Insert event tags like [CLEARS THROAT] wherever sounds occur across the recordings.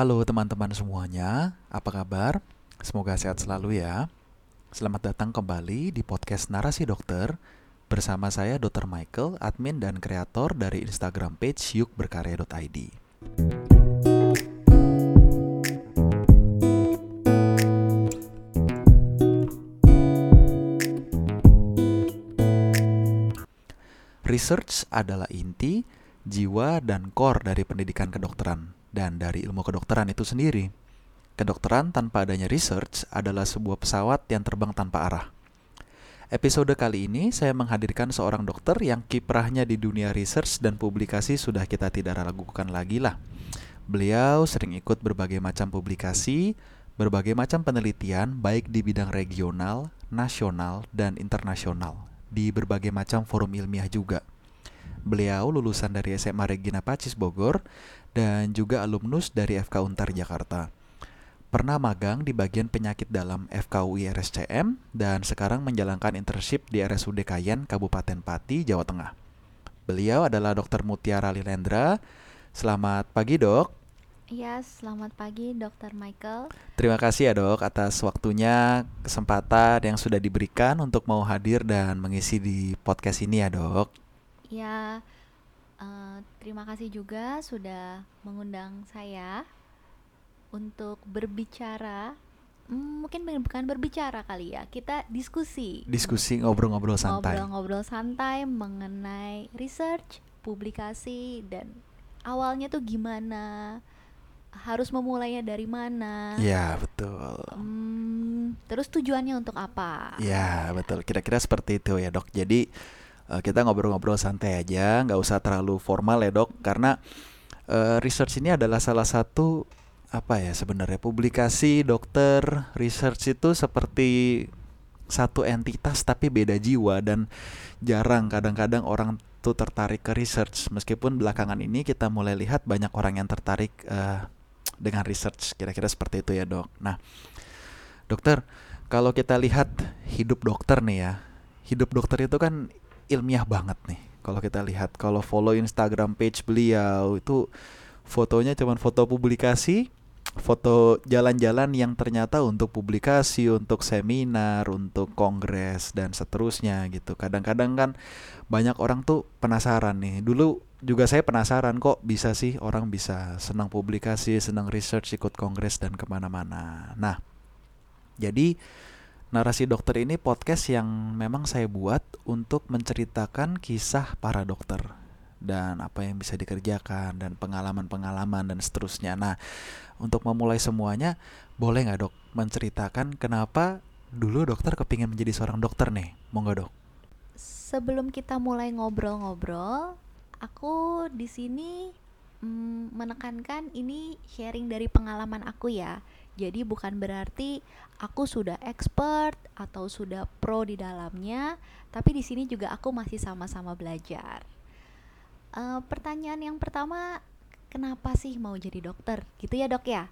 Halo teman-teman semuanya, apa kabar? Semoga sehat selalu ya. Selamat datang kembali di podcast Narasi Dokter bersama saya Dr. Michael, admin dan kreator dari Instagram page yukberkarya.id. Research adalah inti, jiwa, dan core dari pendidikan kedokteran dan dari ilmu kedokteran itu sendiri. Kedokteran tanpa adanya research adalah sebuah pesawat yang terbang tanpa arah. Episode kali ini saya menghadirkan seorang dokter yang kiprahnya di dunia research dan publikasi sudah kita tidak ragukan lagi lah. Beliau sering ikut berbagai macam publikasi, berbagai macam penelitian baik di bidang regional, nasional, dan internasional di berbagai macam forum ilmiah juga. Beliau lulusan dari SMA Regina Pacis Bogor dan juga alumnus dari FK Untar Jakarta. Pernah magang di bagian penyakit dalam FKUI RSCM dan sekarang menjalankan internship di RSUD Kayen, Kabupaten Pati, Jawa Tengah. Beliau adalah Dr. Mutiara Lilendra. Selamat pagi, Dok. Iya, selamat pagi Dr. Michael. Terima kasih ya, Dok, atas waktunya, kesempatan yang sudah diberikan untuk mau hadir dan mengisi di podcast ini ya, Dok. Ya, uh, terima kasih juga sudah mengundang saya untuk berbicara. Hmm, mungkin bukan berbicara kali ya, kita diskusi. Diskusi ngobrol-ngobrol santai. Ngobrol-ngobrol santai mengenai research, publikasi dan awalnya tuh gimana, harus memulainya dari mana. Ya betul. Hmm, terus tujuannya untuk apa? Ya betul. Kira-kira seperti itu ya dok. Jadi uh, kita ngobrol-ngobrol santai aja, nggak usah terlalu formal ya dok, karena uh, research ini adalah salah satu apa ya sebenarnya publikasi dokter research itu seperti satu entitas tapi beda jiwa dan jarang kadang-kadang orang tuh tertarik ke research. Meskipun belakangan ini kita mulai lihat banyak orang yang tertarik uh, dengan research. Kira-kira seperti itu ya dok. Nah dokter kalau kita lihat hidup dokter nih ya hidup dokter itu kan ilmiah banget nih kalau kita lihat kalau follow Instagram page beliau itu fotonya cuman foto publikasi foto jalan-jalan yang ternyata untuk publikasi, untuk seminar, untuk kongres dan seterusnya gitu. Kadang-kadang kan banyak orang tuh penasaran nih. Dulu juga saya penasaran kok bisa sih orang bisa senang publikasi, senang research, ikut kongres dan ke mana-mana. Nah, jadi narasi dokter ini podcast yang memang saya buat untuk menceritakan kisah para dokter dan apa yang bisa dikerjakan dan pengalaman-pengalaman dan seterusnya. Nah, untuk memulai semuanya, boleh nggak dok menceritakan kenapa dulu dokter kepingin menjadi seorang dokter nih? Mau nggak dok? Sebelum kita mulai ngobrol-ngobrol, aku di sini mm, menekankan ini sharing dari pengalaman aku ya. Jadi bukan berarti aku sudah expert atau sudah pro di dalamnya, tapi di sini juga aku masih sama-sama belajar. Uh, pertanyaan yang pertama, kenapa sih mau jadi dokter? Gitu ya dok ya?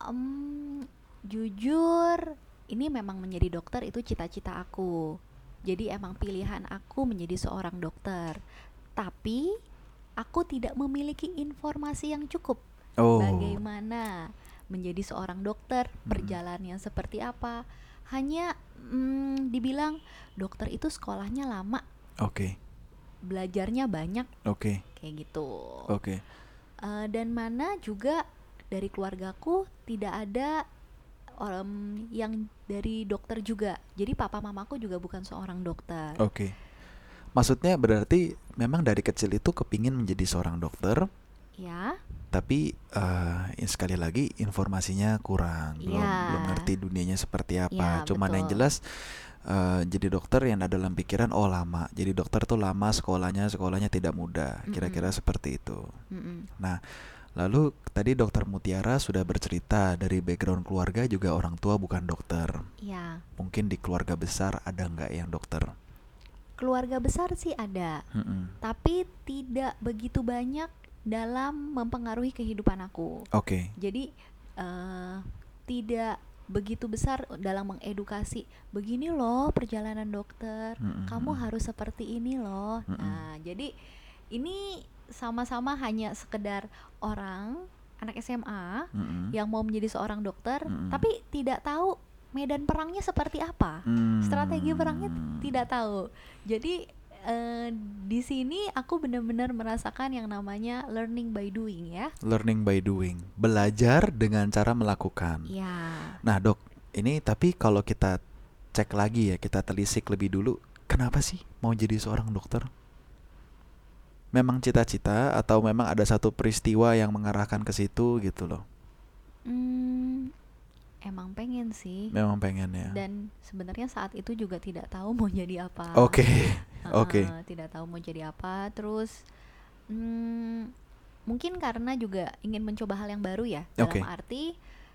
Um, jujur, ini memang menjadi dokter itu cita-cita aku. Jadi emang pilihan aku menjadi seorang dokter. Tapi aku tidak memiliki informasi yang cukup. Oh. Bagaimana menjadi seorang dokter, perjalanannya seperti apa? Hanya mm, dibilang dokter itu sekolahnya lama. Oke. Okay belajarnya banyak oke okay. kayak gitu oke okay. uh, dan mana juga dari keluargaku tidak ada um, yang dari dokter juga jadi papa mamaku juga bukan seorang dokter oke okay. maksudnya berarti memang dari kecil itu kepingin menjadi seorang dokter ya. Tapi uh, sekali lagi informasinya kurang. Belum ya. belum ngerti dunianya seperti apa. Ya, cuman betul. yang jelas uh, jadi dokter yang ada dalam pikiran oh lama. Jadi dokter tuh lama sekolahnya sekolahnya tidak mudah. Kira-kira mm -hmm. seperti itu. Mm -hmm. nah lalu tadi dokter Mutiara sudah bercerita dari background keluarga juga orang tua bukan dokter. Ya. Mungkin di keluarga besar ada nggak yang dokter? Keluarga besar sih ada. Mm -hmm. tapi tidak begitu banyak dalam mempengaruhi kehidupan aku oke okay. jadi uh, tidak begitu besar dalam mengedukasi begini loh perjalanan dokter mm-hmm. kamu harus seperti ini loh mm-hmm. nah jadi ini sama-sama hanya sekedar orang anak SMA Mm-mm. yang mau menjadi seorang dokter, Mm-mm. tapi tidak tahu medan perangnya seperti apa, Hmm. strategi perangnya tidak tahu. Jadi eh, di sini aku benar-benar merasakan yang namanya learning by doing ya. Learning by doing, belajar dengan cara melakukan. Ya. Nah dok, ini tapi kalau kita cek lagi ya, kita telisik lebih dulu, kenapa sih mau jadi seorang dokter? Memang cita-cita atau memang ada satu peristiwa yang mengarahkan ke situ gitu loh? Hmm, emang pengen sih. Memang pengen ya. Dan sebenarnya saat itu juga tidak tahu mau jadi apa. Oke, [LAUGHS] Heeh, oke. Tidak tahu mau jadi apa. Terus hmm, mungkin karena juga ingin mencoba hal yang baru ya. Dalam Oke. arti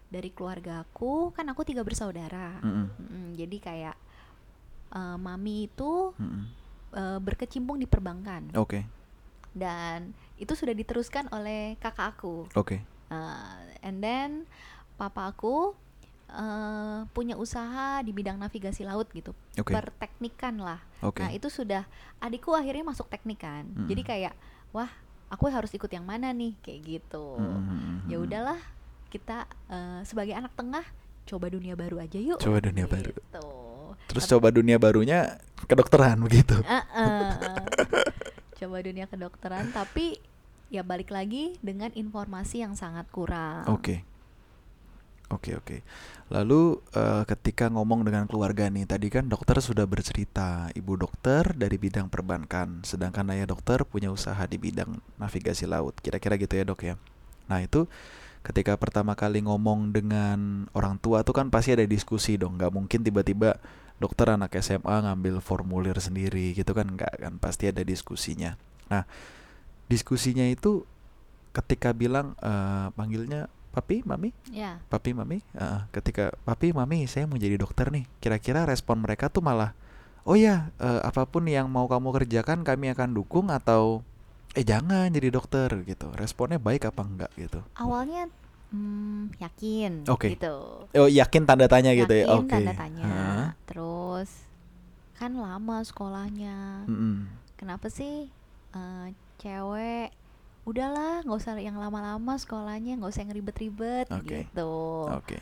dari keluarga aku kan aku tiga bersaudara. Mm-mm, Mm-mm, jadi kayak eh, mami itu mm-mm. eh, berkecimpung di perbankan Oke, dan itu sudah diteruskan oleh kakak aku. oke, Uh, and then papa aku uh, punya usaha di bidang navigasi laut gitu, oke, berteknikan lah. oke. Nah itu sudah adikku akhirnya masuk teknikan, jadi Mm-mm. kayak wah aku harus ikut yang mana nih kayak gitu. Mm-mm, Ya mm-mm. udahlah kita uh, sebagai anak tengah coba dunia baru aja yuk. Coba dunia baru. Gitu. Terus coba dunia barunya kedokteran begitu. Uh-uh. [LAUGHS] coba dunia kedokteran tapi ya balik lagi dengan informasi yang sangat kurang. Oke. Oke, oke. Lalu eh, ketika ngomong dengan keluarga nih, tadi kan dokter sudah bercerita, ibu dokter dari bidang perbankan, sedangkan ayah dokter punya usaha di bidang navigasi laut. Kira-kira gitu ya, Dok ya. Nah, itu ketika pertama kali ngomong dengan orang tua tuh kan pasti ada diskusi dong. nggak mungkin tiba-tiba dokter anak SMA ngambil formulir sendiri gitu kan nggak kan pasti ada diskusinya. Nah, diskusinya itu ketika bilang eh, panggilnya papi, mami, Ya. papi mami Heeh, ketika papi mami saya mau jadi dokter nih kira-kira respon mereka tuh malah oh ya eh, apa pun yang mau kamu kerjakan kami akan dukung atau eh jangan jadi dokter gitu responnya baik apa enggak gitu Awalnya hmm, yakin Oke. gitu. oh yakin tanda tanya gitu ya Yakin oke tanda tanya. Heeh. Terus kan lama sekolahnya. Mm-mm. Kenapa sih eh, cewek udahlah nggak usah yang lama-lama sekolahnya nggak usah yang ribet-ribet Oke. gitu. oke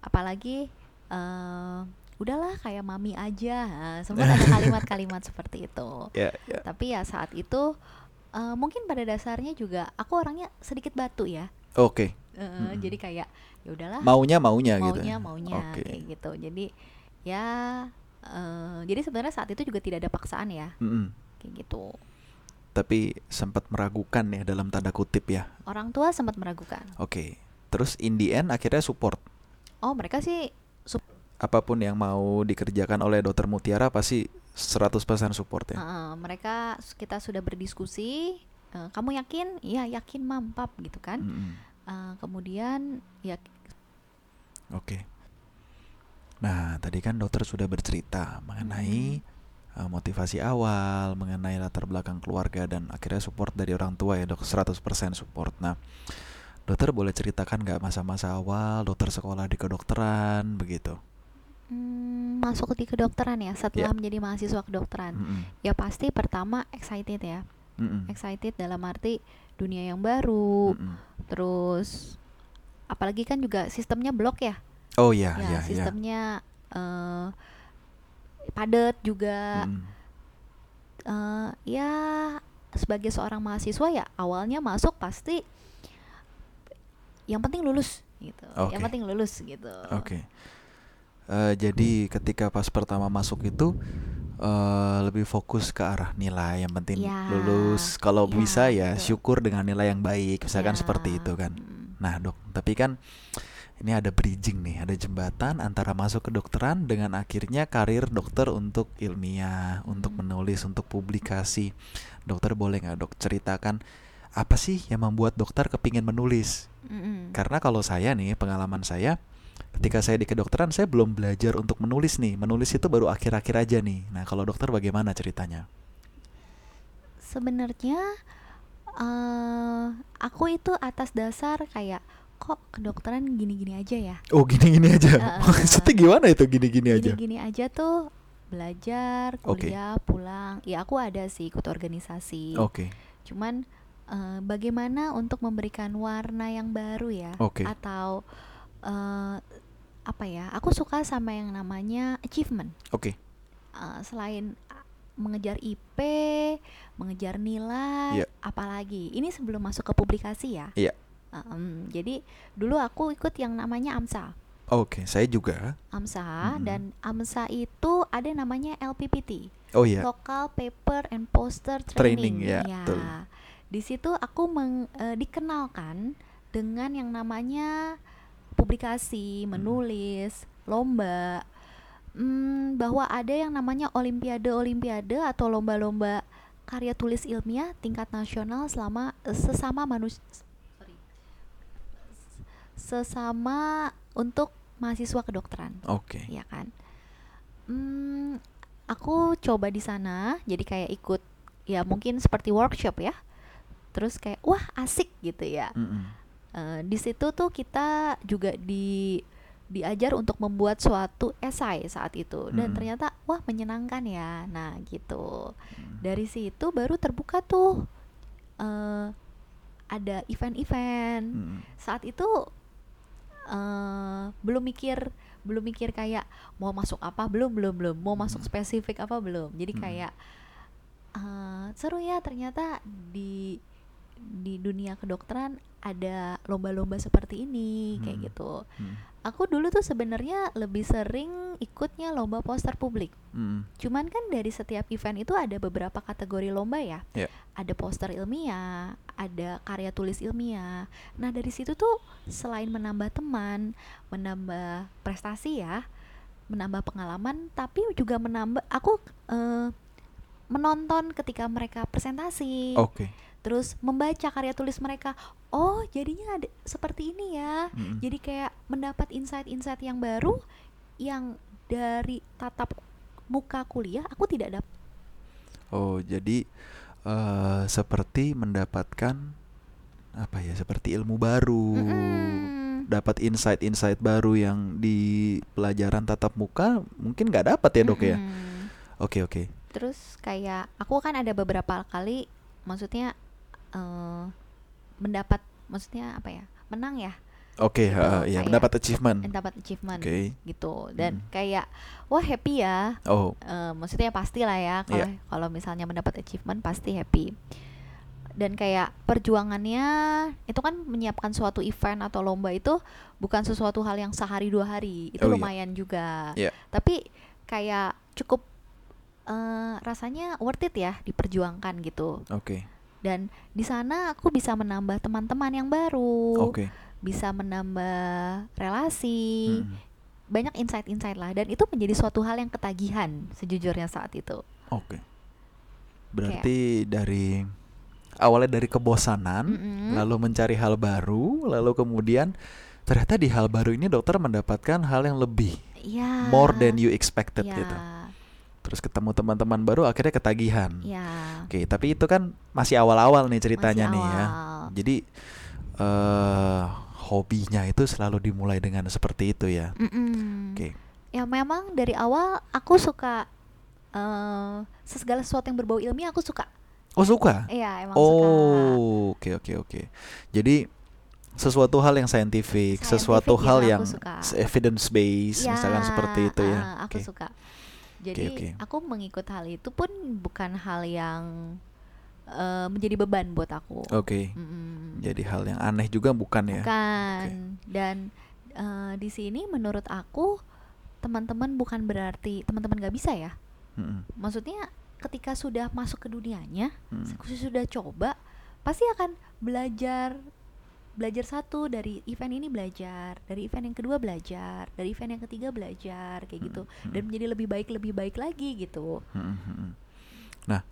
Apalagi eh, udahlah kayak mami aja. Nah, sempat ada kalimat-kalimat seperti itu. ya ya Tapi ya saat itu eh, mungkin pada dasarnya juga aku orangnya sedikit batu ya. oke Eh, Mm-mm. Jadi kayak ya udahlah maunya maunya, gitu maunya ya? maunya oke kayak gitu. Jadi ya eh, jadi sebenarnya saat itu juga tidak ada paksaan ya Mm-mm. kayak gitu. Tapi sempat meragukan ya dalam tanda kutip ya Orang tua sempat meragukan. oke terus in the end akhirnya support Oh mereka sih sup- apa pun yang mau dikerjakan oleh dokter Mutiara pasti 100% support ya. eh, mereka kita sudah berdiskusi. eh, kamu yakin? Iya yakin mampap gitu kan. Mm-mm. Eh, kemudian ya Oke. Nah, tadi kan dokter sudah bercerita mengenai uh, motivasi awal, mengenai latar belakang keluarga dan akhirnya support dari orang tua ya, Dok. 100% support. Nah, dokter boleh ceritakan nggak masa-masa awal dokter sekolah di kedokteran begitu? mm, masuk di kedokteran ya setelah Ya. menjadi mahasiswa kedokteran. Mm-mm. Ya pasti pertama excited ya. Mm-mm. Excited dalam arti dunia yang baru. Mm-mm. Terus apalagi kan juga sistemnya blok ya. Oh iya, ya iya, iya. sistemnya eh padat juga. Mm-mm. Eh, ya sebagai seorang mahasiswa ya awalnya masuk pasti yang penting lulus gitu. Yang Oke. penting lulus gitu. Oke. Eh, jadi ketika pas pertama masuk itu eh lebih fokus ke arah nilai yang penting Ya, lulus. Kalau ya, bisa ya syukur dengan nilai yang baik, misalkan Ya, seperti itu kan. mm. Nah dok, tapi kan ini ada bridging nih, ada jembatan antara masuk ke dokteran dengan akhirnya karir dokter untuk ilmiah, untuk Hmm. menulis, untuk publikasi. Dokter boleh nggak dok ceritakan apa sih yang membuat dokter kepingin menulis? Mm-mm. Karena kalau saya nih, pengalaman saya ketika saya di kedokteran saya belum belajar untuk menulis nih. Menulis itu baru akhir-akhir aja nih. Nah, kalau dokter bagaimana ceritanya? Sebenarnya eh aku itu atas dasar kayak kok kedokteran gini-gini aja ya. Oh, gini-gini aja. Eh, [LAUGHS] Maksudnya gimana itu gini-gini aja? Gini-gini aja tuh belajar, kuliah, pulang. Ya aku ada sih ikut organisasi. Oke. Cuman eh, bagaimana untuk memberikan warna yang baru ya Oke. atau eh, apa ya aku suka sama yang namanya achievement Oke. Eh, selain ah, mengejar IP mengejar nilai Iya. apalagi ini sebelum masuk ke publikasi ya Iya. Eh, em, jadi dulu aku ikut yang namanya AMSA Oke, saya juga. AMSA Mm-mm. dan AMSA itu ada namanya LPPT Oh iya. Local Paper and Poster Training, Training. ya, betul. Di situ aku meng- eh, dikenalkan dengan yang namanya publikasi, menulis, lomba. Hmm, bahwa ada yang namanya olimpiade-olimpiade atau lomba-lomba karya tulis ilmiah tingkat nasional selama eh, sesama manusia sesama untuk mahasiswa kedokteran Oke. ya kan hmm, aku coba di sana jadi kayak ikut ya mungkin seperti workshop ya terus kayak wah asik gitu ya Mm-mm. Eh, di situ tuh kita juga di diajar untuk membuat suatu esai saat itu dan Mm. ternyata wah menyenangkan ya nah gitu Mm. dari situ baru terbuka tuh eh, ada event-event Mm-mm. saat itu eh belum mikir belum mikir kayak mau masuk apa belum belum belum mau masuk Hmm. spesifik apa belum jadi Hmm. kayak eh seru ya ternyata di di dunia kedokteran ada lomba-lomba seperti ini kayak Hmm. gitu Mm. aku dulu tuh sebenarnya lebih sering ikutnya lomba poster publik Mm. Cuman kan dari setiap event itu ada beberapa kategori lomba ya. Ya. Ada poster ilmiah, ada karya tulis ilmiah. Nah, dari situ tuh selain menambah teman, menambah prestasi ya, menambah pengalaman, tapi juga menambah aku eh, menonton ketika mereka presentasi. Oke. Terus membaca karya tulis mereka. Oh, jadinya ada seperti ini ya. Mm-mm. Jadi kayak mendapat insight-insight yang baru yang dari tatap muka kuliah aku tidak dapat. Oh, jadi eh seperti mendapatkan apa ya? Seperti ilmu baru. Mm-mm. Dapat insight-insight baru yang di pelajaran tatap muka mungkin nggak dapat ya, Dok ya. Mm-mm. Oke, oke. Terus kayak aku kan ada beberapa kali maksudnya eh mendapat maksudnya apa ya? Menang ya, Oke, Gitu, ha, ya mendapat achievement. mendapat achievement Oke. gitu. Dan Mm. kayak wah happy ya. Oh, Eh, maksudnya pasti lah ya kalau Iya. kalau misalnya mendapat achievement pasti happy dan kayak perjuangannya itu kan menyiapkan suatu event atau lomba itu bukan sesuatu hal yang sehari dua hari itu Oh, iya. lumayan juga Iya. tapi kayak cukup eh, rasanya worth it ya diperjuangkan gitu oke. Dan di sana aku bisa menambah teman-teman yang baru Oke. bisa menambah relasi Mm-mm. banyak insight-insight lah dan itu menjadi suatu hal yang ketagihan sejujurnya saat itu Oke. Berarti dari awalnya dari kebosanan, Mm-mm. lalu mencari hal baru, lalu kemudian ternyata di hal baru ini dokter mendapatkan hal yang lebih ya more than you expected ya, gitu. Terus ketemu teman-teman baru akhirnya ketagihan. ya Oke, tapi itu kan masih awal-awal nih ceritanya masih nih ya. awal. Jadi eh hobinya itu selalu dimulai dengan seperti itu ya. Oke. ya memang dari awal aku suka eh segala sesuatu yang berbau ilmiah aku suka Oh, suka? iya emang suka Oh, oke oke oke. Jadi sesuatu hal yang saintifik, sesuatu hal yang suka. evidence based, Ya, misalkan seperti itu ya. ah, aku Oke. suka jadi oke. aku mengikut hal itu pun bukan hal yang eh, menjadi beban buat aku Oke. Mm-mm. Jadi hal yang aneh juga bukan ya? Bukan. Dan eh, di sini menurut aku teman-teman bukan berarti teman-teman gak bisa ya. Mm-mm. Maksudnya ketika sudah masuk ke dunianya, Mm. sudah coba, pasti akan belajar belajar satu dari event ini belajar, dari event yang kedua belajar, dari event yang ketiga belajar kayak gitu Mm, dan mm. menjadi lebih baik lebih baik lagi gitu. Mm-mm. Nah,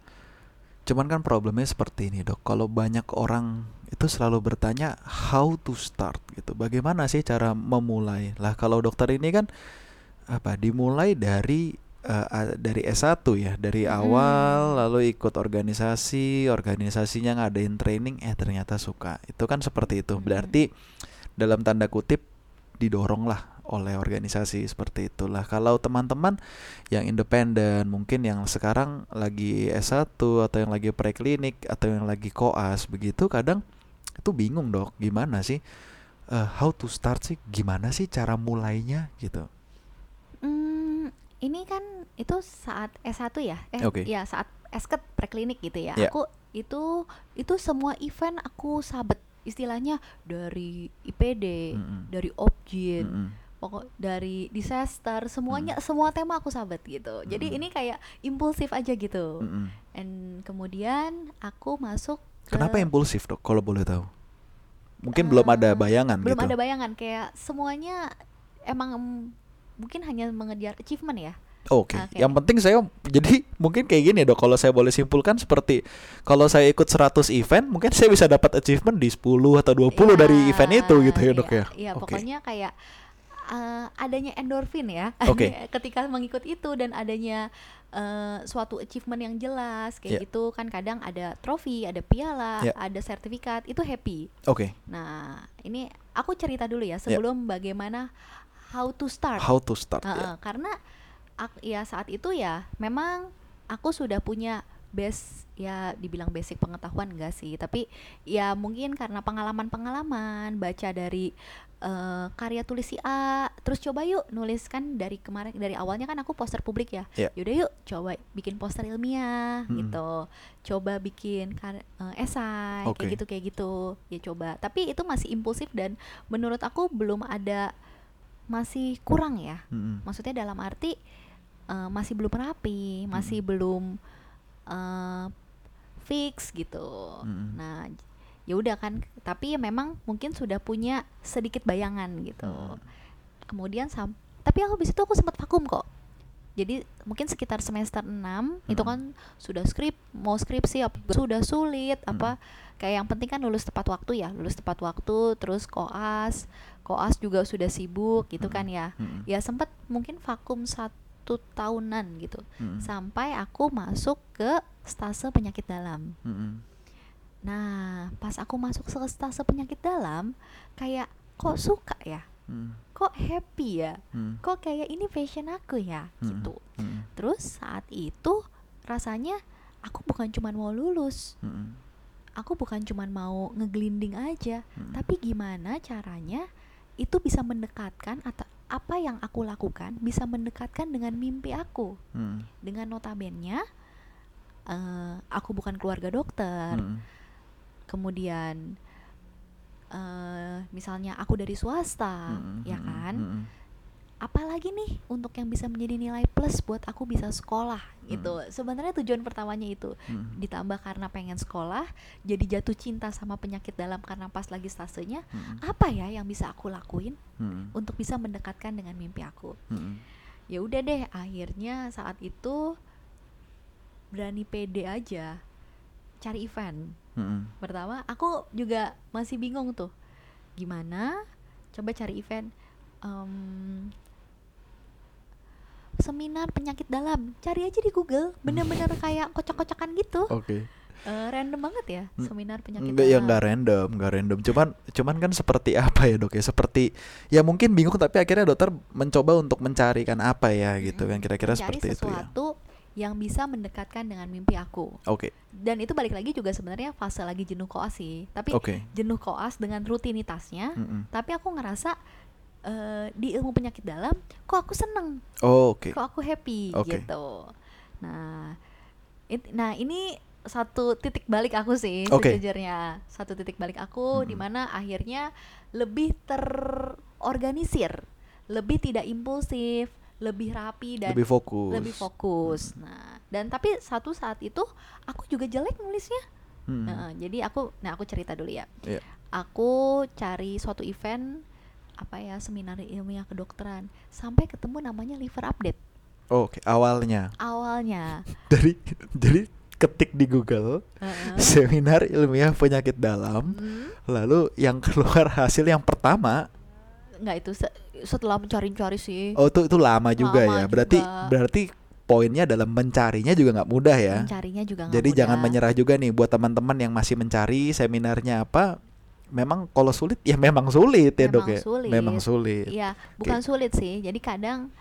cuman kan problemnya seperti ini dok. Kalau banyak orang itu selalu bertanya how to start gitu. Bagaimana sih cara memulai? Lah kalau dokter ini kan apa? Dimulai dari a- dari S1 ya, dari Mm. awal lalu ikut organisasi, organisasinya ngadain training, eh ternyata suka. Itu kan seperti itu. Mm. Berarti dalam tanda kutip didorong lah oleh organisasi seperti itulah. Kalau teman-teman yang independen, mungkin yang sekarang lagi S1 atau yang lagi preklinik atau yang lagi koas begitu kadang itu bingung dok gimana sih uh, how to start sih gimana sih cara mulainya gitu Hmm, ini kan itu saat S1 ya? Eh, Oke. ya saat esket preklinik gitu ya. Ya. Aku itu itu semua event aku sabet. Istilahnya dari IPD, Mm-mm. dari Objin, Mm-mm. pokok dari disaster, semuanya semua tema aku sabet gitu. Jadi ini kayak impulsif aja gitu. Mm-mm. And kemudian aku masuk ke kenapa impulsif dok kalau boleh tahu mungkin Eh, belum ada bayangan belum gitu ada bayangan kayak semuanya emang mm, mungkin hanya mengejar achievement ya. Oke, Oke. yang penting saya jadi mungkin kayak gini dok. Kalau saya boleh simpulkan seperti kalau saya ikut 100 event, mungkin saya bisa dapat achievement di 10 atau 20 dari Iya, event itu gitu ya dok iya, ya. Iya, Oke. pokoknya kayak eh, adanya endorfin ya. Oke. [LAUGHS] Ketika mengikut itu dan adanya eh, suatu achievement yang jelas kayak Iya. gitu kan kadang ada trofi, ada piala, Iya. ada sertifikat, itu happy. Oke, Nah, ini aku cerita dulu ya sebelum bagaimana how to start. how to start Heeh, ya. karena ak- ya saat itu ya memang aku sudah punya base ya dibilang basic pengetahuan enggak sih tapi ya mungkin karena pengalaman-pengalaman baca dari eh, karya tulis si A terus coba yuk nuliskan dari kemarin dari awalnya kan aku poster publik ya Iya. yaudah yuk coba bikin poster ilmiah Mm-mm. gitu coba bikin kar- eh, esai Oke. kayak gitu kayak gitu ya coba tapi itu masih impulsif dan menurut aku belum ada masih kurang ya Mm-mm. maksudnya dalam arti eh, masih belum rapi masih belum eh, fix gitu Mm-mm. nah ya udah kan tapi memang mungkin sudah punya sedikit bayangan gitu Mm. kemudian sam tapi aku habis itu aku sempat vakum kok jadi mungkin sekitar semester 6 itu Mm. kan sudah skrip mau skripsi apa sudah sulit apa kayak yang penting kan lulus tepat waktu ya lulus tepat waktu terus koas koas juga sudah sibuk gitu Mm. kan ya Mm-mm. ya sempat mungkin vakum satu tahunan gitu Mm-mm. sampai aku masuk ke stase penyakit dalam Mm-mm. nah pas aku masuk ke stase penyakit dalam kayak kok suka ya Mm-mm. Kok happy ya Mm-mm. kok kayak ini passion aku ya Mm-mm. gitu Mm-mm. terus saat itu rasanya aku bukan cuma mau lulus Mm-mm. aku bukan cuma mau ngeglinding aja Mm-mm. tapi gimana caranya itu bisa mendekatkan atau apa yang aku lakukan bisa mendekatkan dengan mimpi aku Mm-mm. dengan notabennya eh, aku bukan keluarga dokter Mm-mm. kemudian eh, misalnya aku dari swasta Mm-mm. ya kan Mm-mm. apalagi nih untuk yang bisa menjadi nilai plus buat aku bisa sekolah gitu sebenarnya tujuan pertamanya itu Mm-mm. ditambah karena pengen sekolah jadi jatuh cinta sama penyakit dalam karena pas lagi stasenya Mm-mm. apa ya yang bisa aku lakuin Mm-mm. untuk bisa mendekatkan dengan mimpi aku Mm-mm. ya udah deh akhirnya saat itu berani pede aja cari event Mm-mm. pertama aku juga masih bingung tuh gimana coba cari event Em, seminar penyakit dalam cari aja di Google bener-bener [LAUGHS] kayak kocak-kocakan gitu Oke. Eh, random banget ya Hmm, seminar penyakit Enggak ya dalam enggak random, enggak random. Cuman cuman kan seperti apa ya, Dok ya? Seperti ya mungkin bingung tapi akhirnya dokter mencoba untuk mencarikan apa ya gitu kan kira-kira seperti itu ya. Yang bisa mendekatkan dengan mimpi aku Oke. dan itu balik lagi juga sebenarnya fase lagi jenuh koas sih tapi Oke. jenuh koas dengan rutinitasnya Mm-mm. tapi aku ngerasa eh, di ilmu penyakit dalam kok aku seneng Oh, oke. kok aku happy Oke. gitu nah it- nah ini satu titik balik aku sih Oke. sejujurnya satu titik balik aku Mm-mm. di mana akhirnya lebih terorganisir lebih tidak impulsif lebih rapi dan Lebih fokus. lebih fokus. Nah dan tapi satu saat itu aku juga jelek nulisnya. Mm. Nah, jadi aku nah aku cerita dulu ya. Iya. aku cari suatu event apa ya seminar ilmiah kedokteran sampai ketemu namanya liver update. Oke, awalnya. Awalnya. [LAUGHS] Dari jadi ketik di Google Heeh. [LAUGHS] seminar ilmiah penyakit dalam, Hmm, lalu yang keluar hasil yang pertama. Nggak itu se- setelah mencari-cari sih Oh itu itu lama juga Lama ya. Berarti juga. berarti poinnya dalam mencarinya juga nggak mudah ya. mencarinya juga Jadi jangan mudah. menyerah juga nih buat teman-teman yang masih mencari seminarnya apa. memang kalau sulit ya memang sulit ya dok Memang ya. sulit. Memang sulit. Iya, bukan sulit sih. Jadi kadang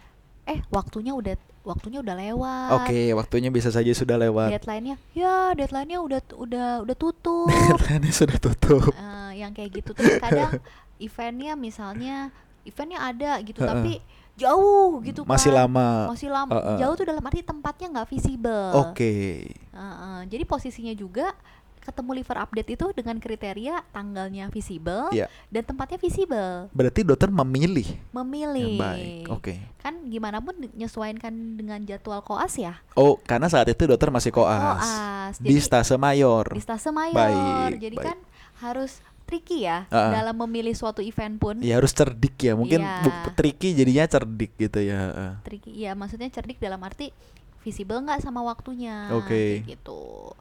eh waktunya udah waktunya udah lewat. Oke, waktunya bisa saja sudah lewat. Deadline-nya ya deadline-nya udah udah udah tutup. [LAUGHS] Deadline-nya sudah tutup. Eh, yang kayak gitu terus kadang [LAUGHS] eventnya misalnya eventnya ada gitu Heeh. tapi jauh gitu Masih kan. lama. Masih lama. Heeh. Jauh tuh dalam arti tempatnya nggak visible. Oke. Heeh, jadi posisinya juga ketemu liver update itu dengan kriteria tanggalnya visible Iya. dan tempatnya visible. Berarti dokter memilih Memilih. yang baik. Oke. Kan gimana pun menyesuaikan dengan jadwal koas ya. Oh, karena saat itu dokter masih koas. Koas. Di Jadi stase mayor. di stase mayor. Baik, jadi baik. kan harus tricky ya Ah. dalam memilih suatu event pun. Ya harus cerdik ya. Mungkin Iya. bu- tricky jadinya cerdik gitu ya. Tricky ya maksudnya cerdik dalam arti visible nggak sama waktunya. Oke. kayak gitu.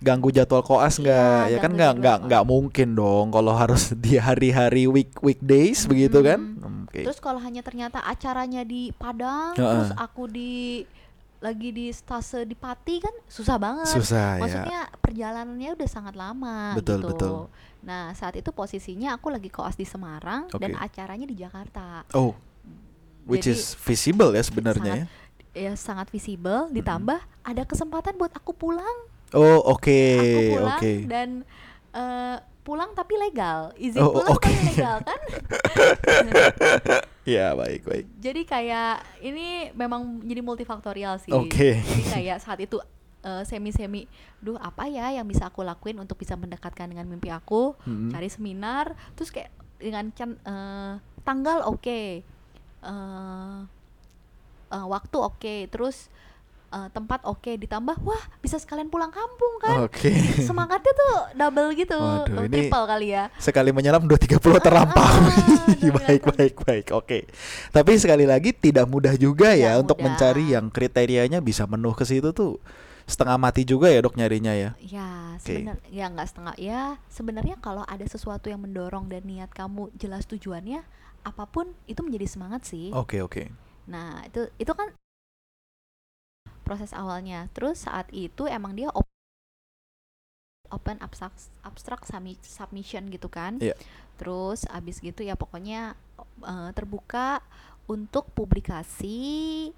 Ganggu jadwal koas nggak? Iya, ya kan nggak nggak nggak mungkin dong kalau harus di hari-hari week weekdays begitu kan? Mm. Oke. Terus kalau hanya ternyata acaranya di Padang, Heeh. terus aku di lagi di stase di Pati kan susah banget. Susah ya. Maksudnya perjalanannya udah sangat lama Betul, gitu. betul. Nah saat itu posisinya aku lagi koas di Semarang dan Oke. acaranya di Jakarta. Oh. Which Jadi, is visible ya sebenarnya ya. Ya sangat visible. Ditambah ada kesempatan buat aku pulang. Oh, oke. aku pulang Oke. dan eh, pulang tapi legal. Izin Oh, pulang oke. tapi legal kan? [LAUGHS] Ya, baik, baik. jadi kayak ini memang jadi multifaktorial sih. Oke. Jadi kayak saat itu eh, semi-semi, duh apa ya yang bisa aku lakuin untuk bisa mendekatkan dengan mimpi aku? Mm-mm. Cari seminar, terus kayak dengan can- eh, tanggal oke, eh, eh, waktu oke, terus eh, tempat oke, ditambah wah bisa sekalian pulang kampung kan? Oke. [LAUGHS] Semangatnya tuh double gitu, Waduh, ini triple kali ya. Sekali menyelam 230 terlampaui. Ah, [LAUGHS] baik, baik, baik. Oke. Tapi sekali lagi tidak mudah juga ya Tidak untuk mudah. mencari yang kriterianya bisa menuh ke situ tuh setengah mati juga ya dok nyarinya ya. Ya, Oke. sebenarnya ya nggak setengah ya. Sebenarnya kalau ada sesuatu yang mendorong dan niat kamu jelas tujuannya, apa pun itu menjadi semangat sih. Oke oke. Nah, itu itu kan proses awalnya. Terus saat itu emang dia op- open abstract abstract submi- submission gitu kan. Iya. Terus abis gitu ya pokoknya eh, terbuka untuk publikasi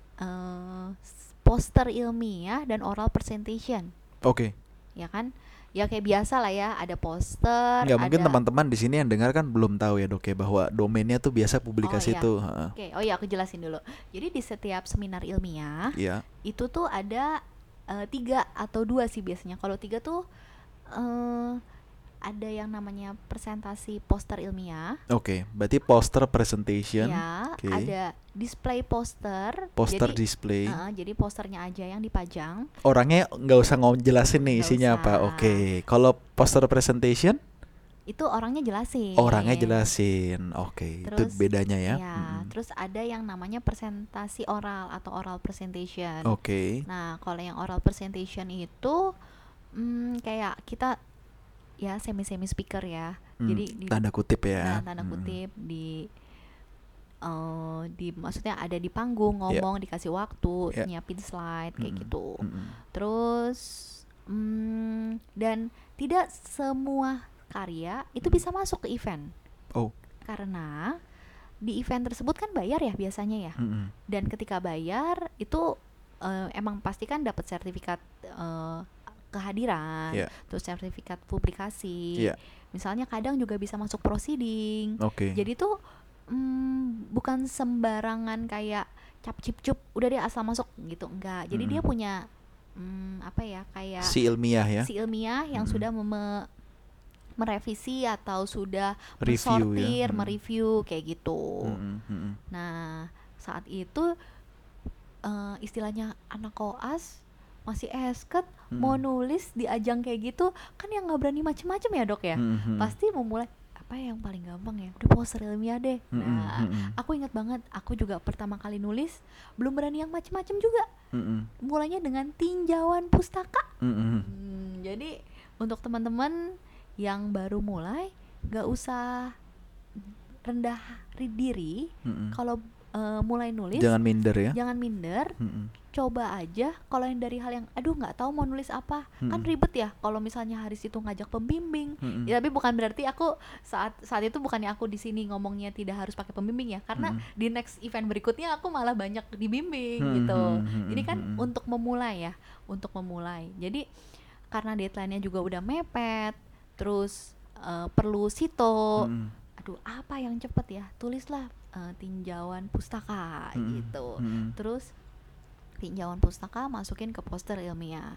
s- poster ilmiah dan oral presentation Oke. ya kan ya kayak biasa lah ya ada poster Nggak mungkin teman-teman di sini yang dengar kan belum tahu ya dok ya bahwa domainnya tuh biasa publikasi iya. tuh. heeh. oke oh ya aku jelasin dulu jadi di setiap seminar ilmiah Iya. itu tuh ada eh, tiga atau dua sih biasanya kalau tiga tuh eh ada yang namanya presentasi poster ilmiah Oke. Berarti poster presentation, ya oke. ada display poster poster jadi display. eh, jadi posternya aja yang dipajang Orangnya nggak usah ngomong jelasin nih Nggak isinya apa. usah. Oke. Kalau poster presentation itu orangnya jelasin orangnya jelasin. Oke. Itu Terus, bedanya ya. Ya, Mm-mm. terus ada yang namanya presentasi oral atau oral presentation. Oke. Nah, kalau yang oral presentation itu hmm, kayak kita ya semi-semi speaker ya. Hmm, Jadi di tanda kutip ya. nah, tanda Mm-mm. kutip di eh, di maksudnya ada di panggung Iya. ngomong dikasih waktu Iya. nyiapin slide kayak Mm-mm. gitu. Mm-mm. Terus hmm, dan tidak semua karya itu bisa masuk ke event. Oh. Karena di event tersebut kan bayar ya biasanya ya. Mm-mm. Dan ketika bayar itu eh, emang pasti kan dapat sertifikat eh, kehadiran, Iya. terus sertifikat publikasi. Iya. Misalnya kadang juga bisa masuk proceeding. Oke. Jadi tuh mm, bukan sembarangan kayak cap cip cup udah dia asal masuk gitu enggak. Jadi dia Mm-mm. punya mm, apa ya kayak Si ilmiah ya. si ilmiah yang sudah meme- merevisi atau sudah Review ya. Mm. mereview kayak gitu. Mm-mm. Nah, saat itu eh, istilahnya anak koas masih esket Mm-mm. mau nulis di ajang kayak gitu kan yang nggak berani macem-macem ya dok ya Mm-mm. pasti memulai apa ya yang paling gampang ya udah poster ilmiah deh Mm-mm, nah mm-mm. aku ingat banget aku juga pertama kali nulis belum berani yang macem-macem juga Mm-mm, mulainya dengan tinjauan pustaka mm-mm. Hmm, jadi untuk teman-teman yang baru mulai gak usah rendah ri- diri Mm-mm. kalau eh, mulai nulis Jangan minder ya. jangan minder Mm-mm. coba aja kalau yang dari hal yang aduh nggak tahu mau nulis apa kan Mm-mm. ribet ya kalau misalnya Haris itu ngajak pembimbing. Ya, tapi bukan berarti aku saat saat itu bukannya aku di sini ngomongnya tidak harus pakai pembimbing ya karena Mm. di next event berikutnya aku malah banyak dibimbing Hmm, gitu hmm, hmm, ini kan hmm, hmm. untuk memulai ya untuk memulai jadi karena deadline-nya juga udah mepet terus eh, perlu sito Mm-mm. aduh apa yang cepet ya tulislah eh, tinjauan pustaka Mm-mm. gitu Mm-mm. terus tinjauan pustaka masukin ke poster ilmiah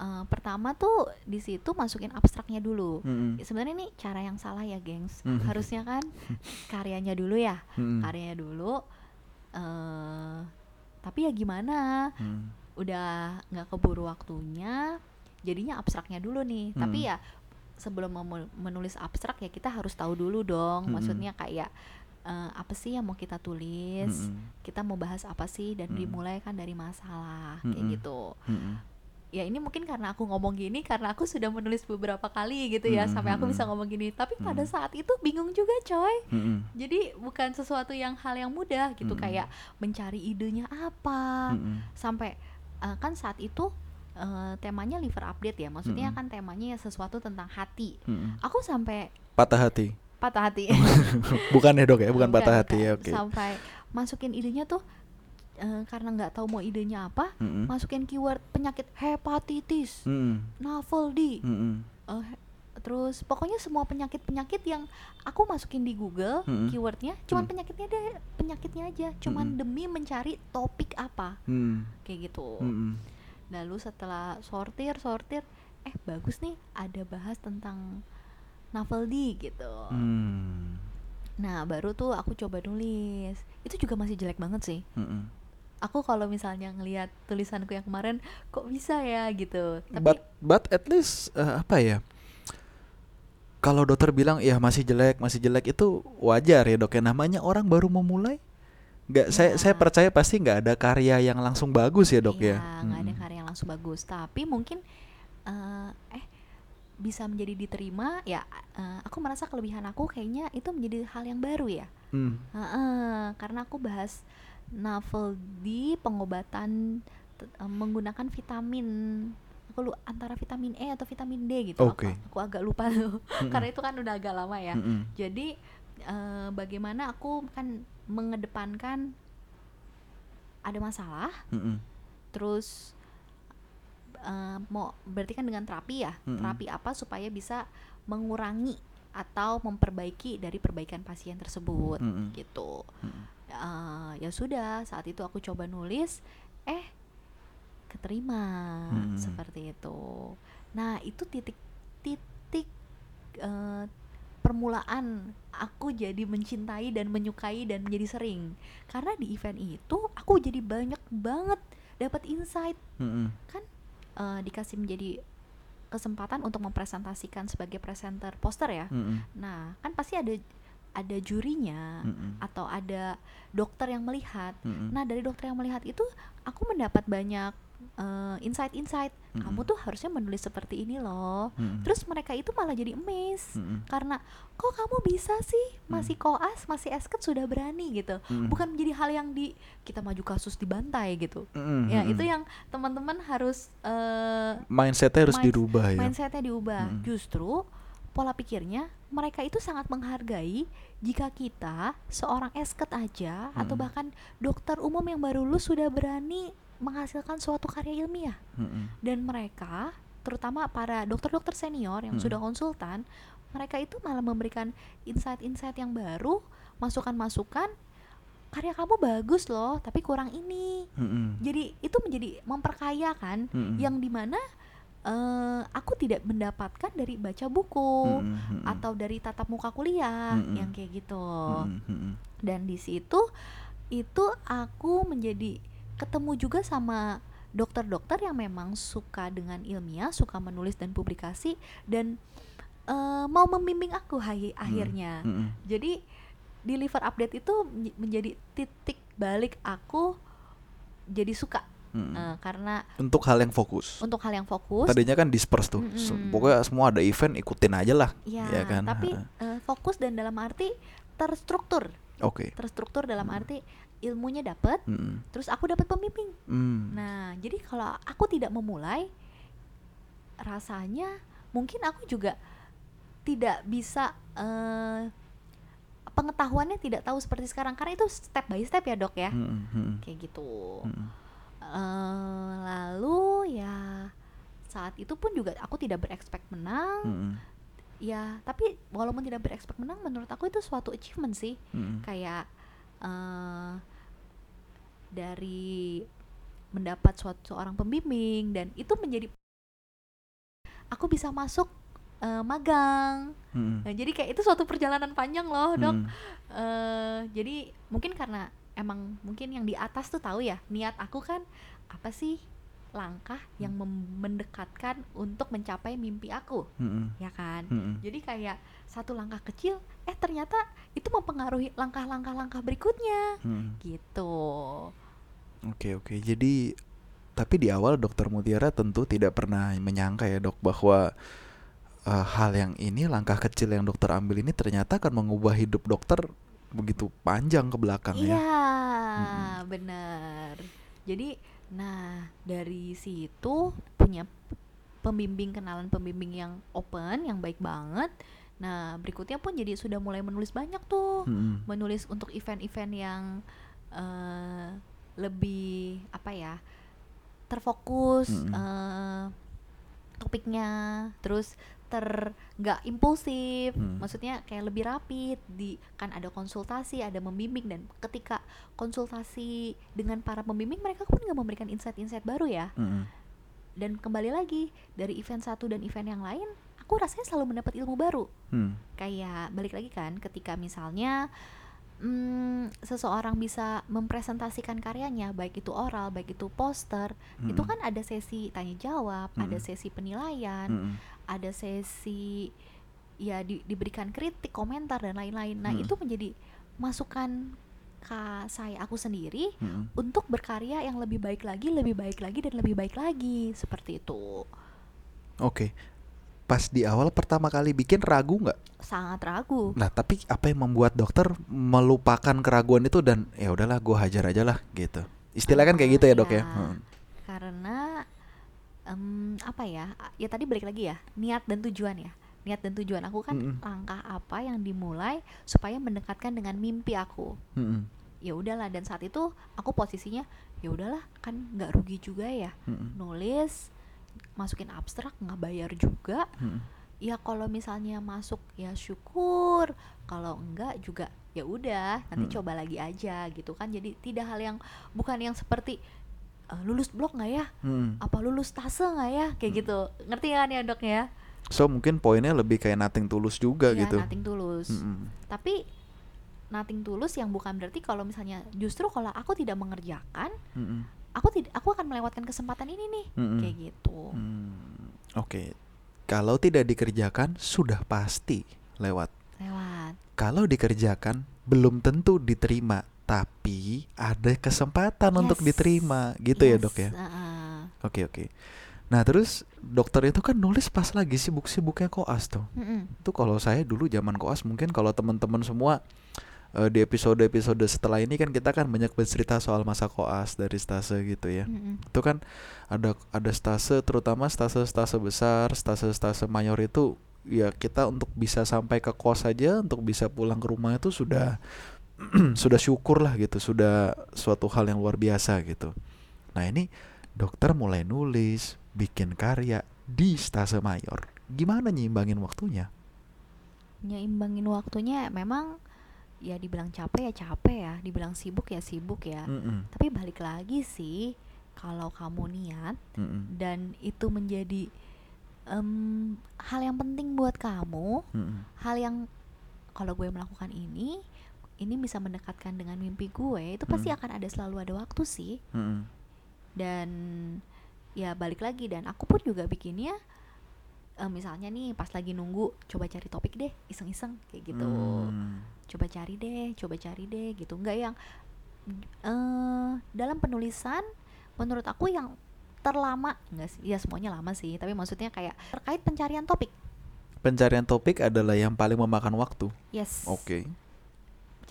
Eh, pertama tuh di situ masukin abstraknya dulu Mm-mm. Ya, sebenarnya ini cara yang salah ya gengs Mhm. harusnya kan [LAUGHS] karyanya dulu ya Mm-mm. karyanya dulu eh tapi ya gimana Mm. udah nggak keburu waktunya jadinya abstraknya dulu nih tapi Hmm. ya sebelum menulis abstrak ya kita harus tahu dulu dong Mm-mm. maksudnya kayak eh, apa sih yang mau kita tulis Mm-mm. kita mau bahas apa sih dan Mm. dimulai kan dari masalah kayak Mm-mm. gitu Mm-mm. ya ini mungkin karena aku ngomong gini karena aku sudah menulis beberapa kali gitu ya Mm, sampai aku mm, bisa mm. ngomong gini tapi pada Mm. saat itu bingung juga coy Mm-mm. jadi bukan sesuatu yang hal yang mudah gitu Mm. kayak mencari idenya apa Mm-mm. sampai eh, kan saat itu eh, temanya liver update ya maksudnya Mm-mm. kan temanya ya sesuatu tentang hati Mm-mm. aku sampai Patah hati. Patah hati [LAUGHS] Bukan ya dok ya, bukan, patah hati ya. Oke. sampai masukin idenya tuh eh, karena nggak tahu mau idenya apa Mm-mm. masukin keyword penyakit hepatitis Mm-mm. navel D Mm-mm. eh, terus pokoknya semua penyakit-penyakit yang aku masukin di Google Mm-mm. keywordnya cuman Mm. penyakitnya deh penyakitnya aja cuman Mm-mm. demi mencari topik apa Mm. kayak gitu Mm-mm. lalu setelah sortir sortir eh bagus nih ada bahas tentang novel D gitu Mm. nah baru tuh aku coba nulis itu juga masih jelek banget sih Mm-mm. aku kalau misalnya ngelihat tulisanku yang kemarin kok bisa ya gitu tapi But but at least eh, apa ya? Kalau dokter bilang ya masih jelek, masih jelek itu wajar ya dok ya namanya orang baru memulai. Nggak, saya saya Ya. percaya pasti nggak ada karya yang langsung bagus ya dok ya. Iya, nggak ada karya yang langsung bagus tapi mungkin eh, eh bisa menjadi diterima ya eh, aku merasa kelebihan aku kayaknya itu menjadi hal yang baru ya Mm. Heeh, karena aku bahas novel di pengobatan eh, menggunakan vitamin aku lu antara vitamin E atau vitamin D gitu aku, Oke. aku agak lupa tuh Mm-mm. [LAUGHS] karena itu kan udah agak lama ya Mm-mm. jadi eh, bagaimana aku kan mengedepankan ada masalah Mm-mm. terus eh, mau berarti kan dengan terapi ya Mm-mm. terapi apa supaya bisa mengurangi atau memperbaiki dari perbaikan pasien tersebut Mm-mm. gitu Mm-mm. Eh, ya sudah saat itu aku coba nulis eh keterima Mm-mm. seperti itu nah itu titik titik eh, permulaan aku jadi mencintai dan menyukai dan menjadi sering karena di event itu aku jadi banyak banget dapat insight Mm-mm. kan eh, dikasih menjadi kesempatan untuk mempresentasikan sebagai presenter poster ya Mm-mm. nah kan pasti ada ada jurinya Mm-mm. atau ada dokter yang melihat Mm-mm. nah dari dokter yang melihat itu aku mendapat banyak eh, insight-insight kamu Mm-mm. tuh harusnya menulis seperti ini loh Mm-mm. terus mereka itu malah jadi amazed Mm-mm. karena kok kamu bisa sih masih koas masih esket sudah berani gitu Mm-mm. bukan menjadi hal yang di kita maju kasus dibantai gitu Mm-mm. ya Mm-mm. itu yang teman-teman harus eh, mindsetnya harus minds- dirubah ya. mindsetnya diubah Mm-mm. justru pola pikirnya mereka itu sangat menghargai jika kita seorang esket aja atau Mm-mm. bahkan dokter umum yang baru lulus sudah berani menghasilkan suatu karya ilmiah Mm-mm. dan mereka terutama para dokter-dokter senior yang Mm-mm. sudah konsultan mereka itu malah memberikan insight-insight yang baru masukan-masukan karya kamu bagus loh tapi kurang ini Mm-mm. jadi itu menjadi memperkaya kan Mm-mm. yang di mana eh, aku tidak mendapatkan dari baca buku Mm-mm. Mm-mm. atau dari tatap muka kuliah Mm-mm. yang kayak gitu Mm-mm. Mm-mm. dan di situ itu aku menjadi ketemu juga sama dokter-dokter yang memang suka dengan ilmiah suka menulis dan publikasi dan eh, mau membimbing aku hai- akhirnya Mm-mm. jadi di liver update itu menj- menjadi titik balik aku jadi suka Mm-mm. Eh, karena Untuk hal yang fokus. untuk hal yang fokus Tadinya kan disperse tuh. Se- Mm-mm. Pokoknya semua ada event ikutin aja lah. ya, ya kan? tapi eh, fokus dan dalam arti terstruktur Oke. terstruktur dalam Hmm. arti ilmunya dapet Mm-mm. terus aku dapat pembimbing Mm. nah jadi kalau aku tidak memulai rasanya mungkin aku juga tidak bisa eh, pengetahuannya tidak tahu seperti sekarang karena itu step by step ya dok ya Mm-mm. Mm-mm. kayak gitu Mm-mm. Eh, lalu ya saat itu pun juga aku tidak berekspek menang Mm-mm. ya tapi walaupun tidak berekspek menang menurut aku itu suatu achievement sih Mm-mm. kayak eh dari mendapat suatu seorang pembimbing dan itu menjadi aku bisa masuk eh, magang Mm-mm. Nah, jadi kayak itu suatu perjalanan panjang loh dok Mm. eh jadi mungkin karena emang mungkin yang di atas tuh tahu ya niat aku kan apa sih langkah yang mem- mendekatkan untuk mencapai mimpi aku Mm-mm. ya kan Mm-mm. jadi kayak satu langkah kecil eh ternyata itu mempengaruhi langkah-langkah langkah berikutnya Mm. gitu Oke oke. Jadi tapi di awal Dokter Mutiara tentu tidak pernah menyangka ya dok bahwa eh, hal yang ini langkah kecil yang dokter ambil ini ternyata akan mengubah hidup dokter begitu panjang ke belakang iya ya. benar jadi nah dari situ punya pembimbing kenalan pembimbing yang open yang baik banget nah berikutnya pun jadi sudah mulai menulis banyak tuh Mm-mm. menulis untuk event-event yang eh, lebih apa ya terfokus Mm-mm. eh, topiknya terus ter nggak impulsif Mm. maksudnya kayak lebih rapid di kan ada konsultasi ada membimbing dan ketika konsultasi dengan para pembimbing mereka pun nggak memberikan insight-insight baru ya Mm-mm. dan kembali lagi dari event satu dan event yang lain aku rasanya selalu mendapat ilmu baru Mm. kayak balik lagi kan ketika misalnya mm, seseorang bisa mempresentasikan karyanya baik itu oral baik itu poster itu Mm-mm. kan ada sesi tanya jawab ada Mm-mm. sesi penilaian Mm-mm. ada sesi ya di- diberikan kritik komentar dan lain-lain nah Mm-mm. itu menjadi masukan ke saya aku sendiri Mm-mm. untuk berkarya yang lebih baik lagi lebih baik lagi dan lebih baik lagi seperti itu Oke. Pas di awal pertama kali bikin ragu nggak? sangat ragu Nah tapi apa yang membuat dokter melupakan keraguan itu dan ya udahlah gue hajar aja lah gitu. Istilah kan kayak gitu ya dok ya. Ya, Mm. karena em, apa ya ya tadi balik lagi ya niat dan tujuan ya niat dan tujuan aku kan Mm-mm. langkah apa yang dimulai supaya mendekatkan dengan mimpi aku Mm-mm. ya udahlah dan saat itu aku posisinya ya udahlah kan nggak rugi juga ya Mm-mm. nulis masukin abstrak nggak bayar juga Mm-mm. ya kalau misalnya masuk ya syukur kalau enggak juga ya udah nanti Hmm. coba lagi aja gitu kan jadi tidak hal yang bukan yang seperti "Eh, lulus blok nggak ya Mm. apa lulus tase nggak ya kayak gitu ngerti kan ya dok ya So mungkin poinnya lebih kayak nothing tulus juga ya gitu. nothing tulus Mm-mm. tapi nothing tulus yang bukan berarti kalau misalnya justru kalau aku tidak mengerjakan Mm-mm. Aku tidak aku akan melewatkan kesempatan ini nih Mm-mm. kayak gitu Hmm, Oke, kalau tidak dikerjakan sudah pasti lewat. lewat Kalau dikerjakan belum tentu diterima, tapi ada kesempatan untuk Yes. diterima, gitu ya Yes, dok ya. Oke oke. Nah terus dokter itu kan nulis pas lagi sibuk-sibuknya koas tuh. Mm-mm. Itu kalau saya dulu zaman koas mungkin kalau teman-teman semua eh, di episode-episode setelah ini kan kita kan banyak bercerita soal masa koas dari stase gitu ya. Mm-mm. itu kan ada ada stase terutama stase-stase besar, stase-stase mayor itu ya kita untuk bisa sampai ke kos saja untuk bisa pulang ke rumah itu sudah [CLEARS THROAT] sudah syukur lah gitu, sudah suatu hal yang luar biasa gitu. Nah, ini dokter mulai nulis, bikin karya di stase mayor. Gimana nyimbangin waktunya? nyeimbangin waktunya memang ya dibilang capek ya capek ya dibilang sibuk ya sibuk ya. Mm-mm, tapi balik lagi sih kalau kamu niat mm-mm, dan itu menjadi em, hal yang penting buat kamu mm-mm, hal yang kalau gue melakukan ini ini bisa mendekatkan dengan mimpi gue itu pasti Mm. akan ada selalu ada waktu sih. Mm-mm, dan ya balik lagi dan aku pun juga bikinnya eh, misalnya nih pas lagi nunggu coba cari topik deh iseng-iseng kayak gitu. Mm, coba cari deh coba cari deh gitu. Nggak yang eh dalam penulisan menurut aku yang terlama enggak sih? Ya semuanya lama sih tapi maksudnya kayak terkait pencarian topik. Pencarian topik adalah yang paling memakan waktu. yes. Oke.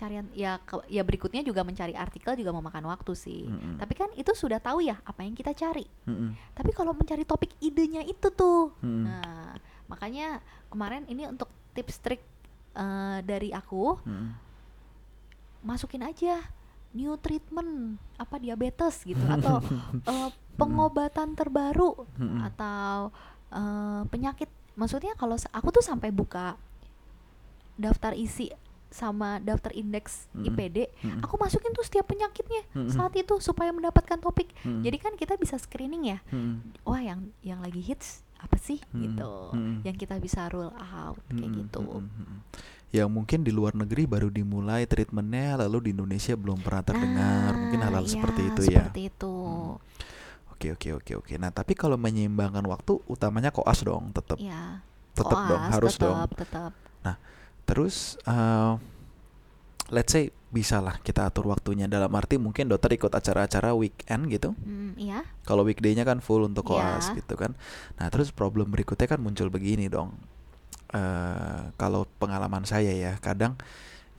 Pencarian ya ke- ya berikutnya juga mencari artikel juga memakan waktu sih. Mm-mm. Tapi kan itu sudah tahu ya apa yang kita cari. Mm-mm. Tapi kalau mencari topik idenya itu tuh. Mm-mm. Nah, makanya kemarin ini untuk tips trik eh, dari aku Mm-mm. masukin aja new treatment apa diabetes gitu [LAUGHS] atau eh, pengobatan terbaru atau eh, penyakit maksudnya kalau aku tuh sampai buka daftar isi sama daftar indeks Mm-mm. IPD Mm-mm. aku masukin tuh setiap penyakitnya Mm-mm. saat itu supaya mendapatkan topik Mm-mm. jadi kan kita bisa screening ya Mm-mm. wah yang yang lagi hits apa sih Mm-mm. gitu Mm-mm. yang kita bisa rule out kayak Mm-mm. gitu Mm-mm. Mm-mm. Yang mungkin di luar negeri baru dimulai treatmentnya, lalu di Indonesia belum pernah terdengar. mungkin Nah, hal-hal iya, seperti itu ya. seperti itu Oke oke oke oke. Nah tapi kalau menyeimbangkan waktu, utamanya koas dong, tetap ya tetap dong, harus dong. tetap, tetap Terus, eh, let's say bisa lah kita atur waktunya. Dalam arti mungkin dokter ikut acara-acara weekend gitu. Hmm, iya Kalau weekday-nya kan full untuk koas Iya. gitu kan. Nah terus problem berikutnya kan muncul begini dong. eh kalau pengalaman saya ya, kadang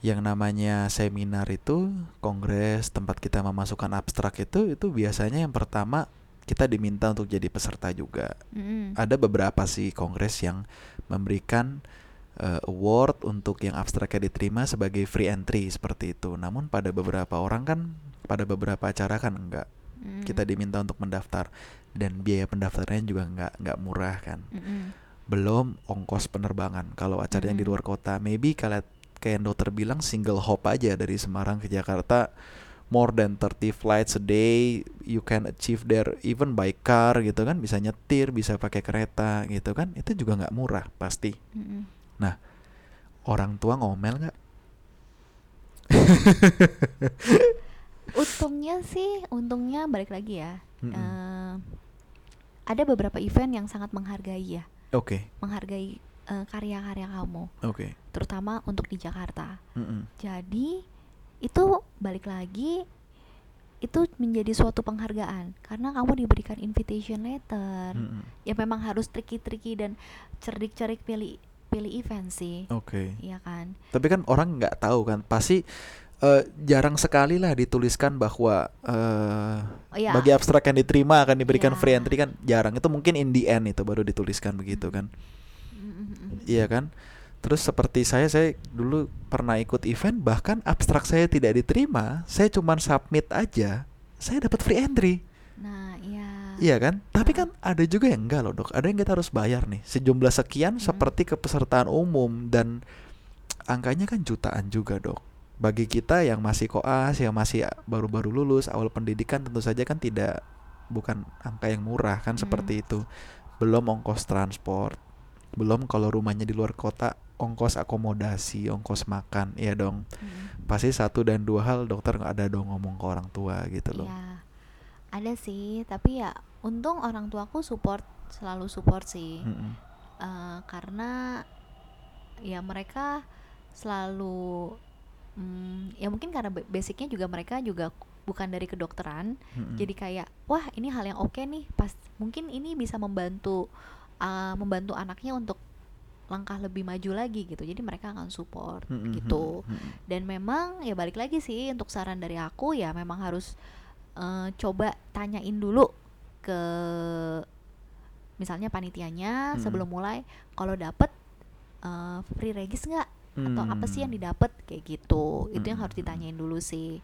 yang namanya seminar itu, kongres, tempat kita memasukkan abstrak itu, itu biasanya yang pertama kita diminta untuk jadi peserta juga. Mm-mm. Ada beberapa sih kongres yang memberikan eh, award untuk yang abstraknya diterima sebagai free entry seperti itu. Namun pada beberapa orang kan, pada beberapa acara kan enggak Mm. kita diminta untuk mendaftar dan biaya pendaftarannya juga nggak nggak murah kan Mm-mm. belum ongkos penerbangan kalau acara yang di Mm. luar kota maybe kalian kayak yang dokter bilang single hop aja dari Semarang ke Jakarta more than 30 flights a day you can achieve there even by car gitu kan bisa nyetir bisa pakai kereta gitu kan itu juga nggak murah pasti Mm-mm. orang tua ngomel nggak [LAUGHS] untungnya sih untungnya balik lagi ya Mm-mm. eh, ada beberapa event yang sangat menghargai ya oke menghargai eh, karya-karya kamu oke terutama untuk di Jakarta Mm-mm. jadi itu balik lagi itu menjadi suatu penghargaan karena kamu diberikan invitation letter Mm-mm. ya memang harus tricky-tricky dan cerdik-cerdik pilih pilih event sih oke iya kan Tapi kan orang nggak tahu kan, pasti eh, jarang sekali lah dituliskan bahwa eh, oh ya bagi abstrak yang diterima akan diberikan Iya. free entry kan jarang. Itu mungkin in the end itu baru dituliskan begitu kan, iya kan? Terus seperti saya, saya dulu pernah ikut event bahkan abstrak saya tidak diterima, saya cuman submit aja, saya dapat free entry. nah iya Iya kan? Tapi kan ada juga yang enggak loh dok. Ada yang kita harus bayar nih sejumlah sekian Hmm. seperti kepesertaan umum dan angkanya kan jutaan juga dok. Bagi kita yang masih koas, yang masih baru-baru lulus awal pendidikan tentu saja kan tidak bukan angka yang murah kan Hmm. seperti itu. Belum ongkos transport, belum kalau rumahnya di luar kota ongkos akomodasi, ongkos makan, iya dong. Mm. Pasti satu dan dua hal dokter nggak ada dong ngomong ke orang tua gitu loh. Iya, ada sih, tapi ya untung orang tuaku support, selalu support sih, Mm-mm. Eh, karena ya mereka selalu, mm, ya mungkin karena ba- basicnya juga mereka juga bukan dari kedokteran, Mm-mm. jadi kayak wah ini hal yang oke nih, pas mungkin ini bisa membantu, eh, membantu anaknya untuk langkah lebih maju lagi gitu, jadi mereka akan support Mm-mm, gitu mm-mm. dan memang ya balik lagi sih untuk saran dari aku ya memang harus eh, coba tanyain dulu ke misalnya panitianya Mm. sebelum mulai kalau dapet eh, free regis nggak atau apa sih yang Hmm. didapat kayak gitu itu yang harus Mm. ditanyain dulu sih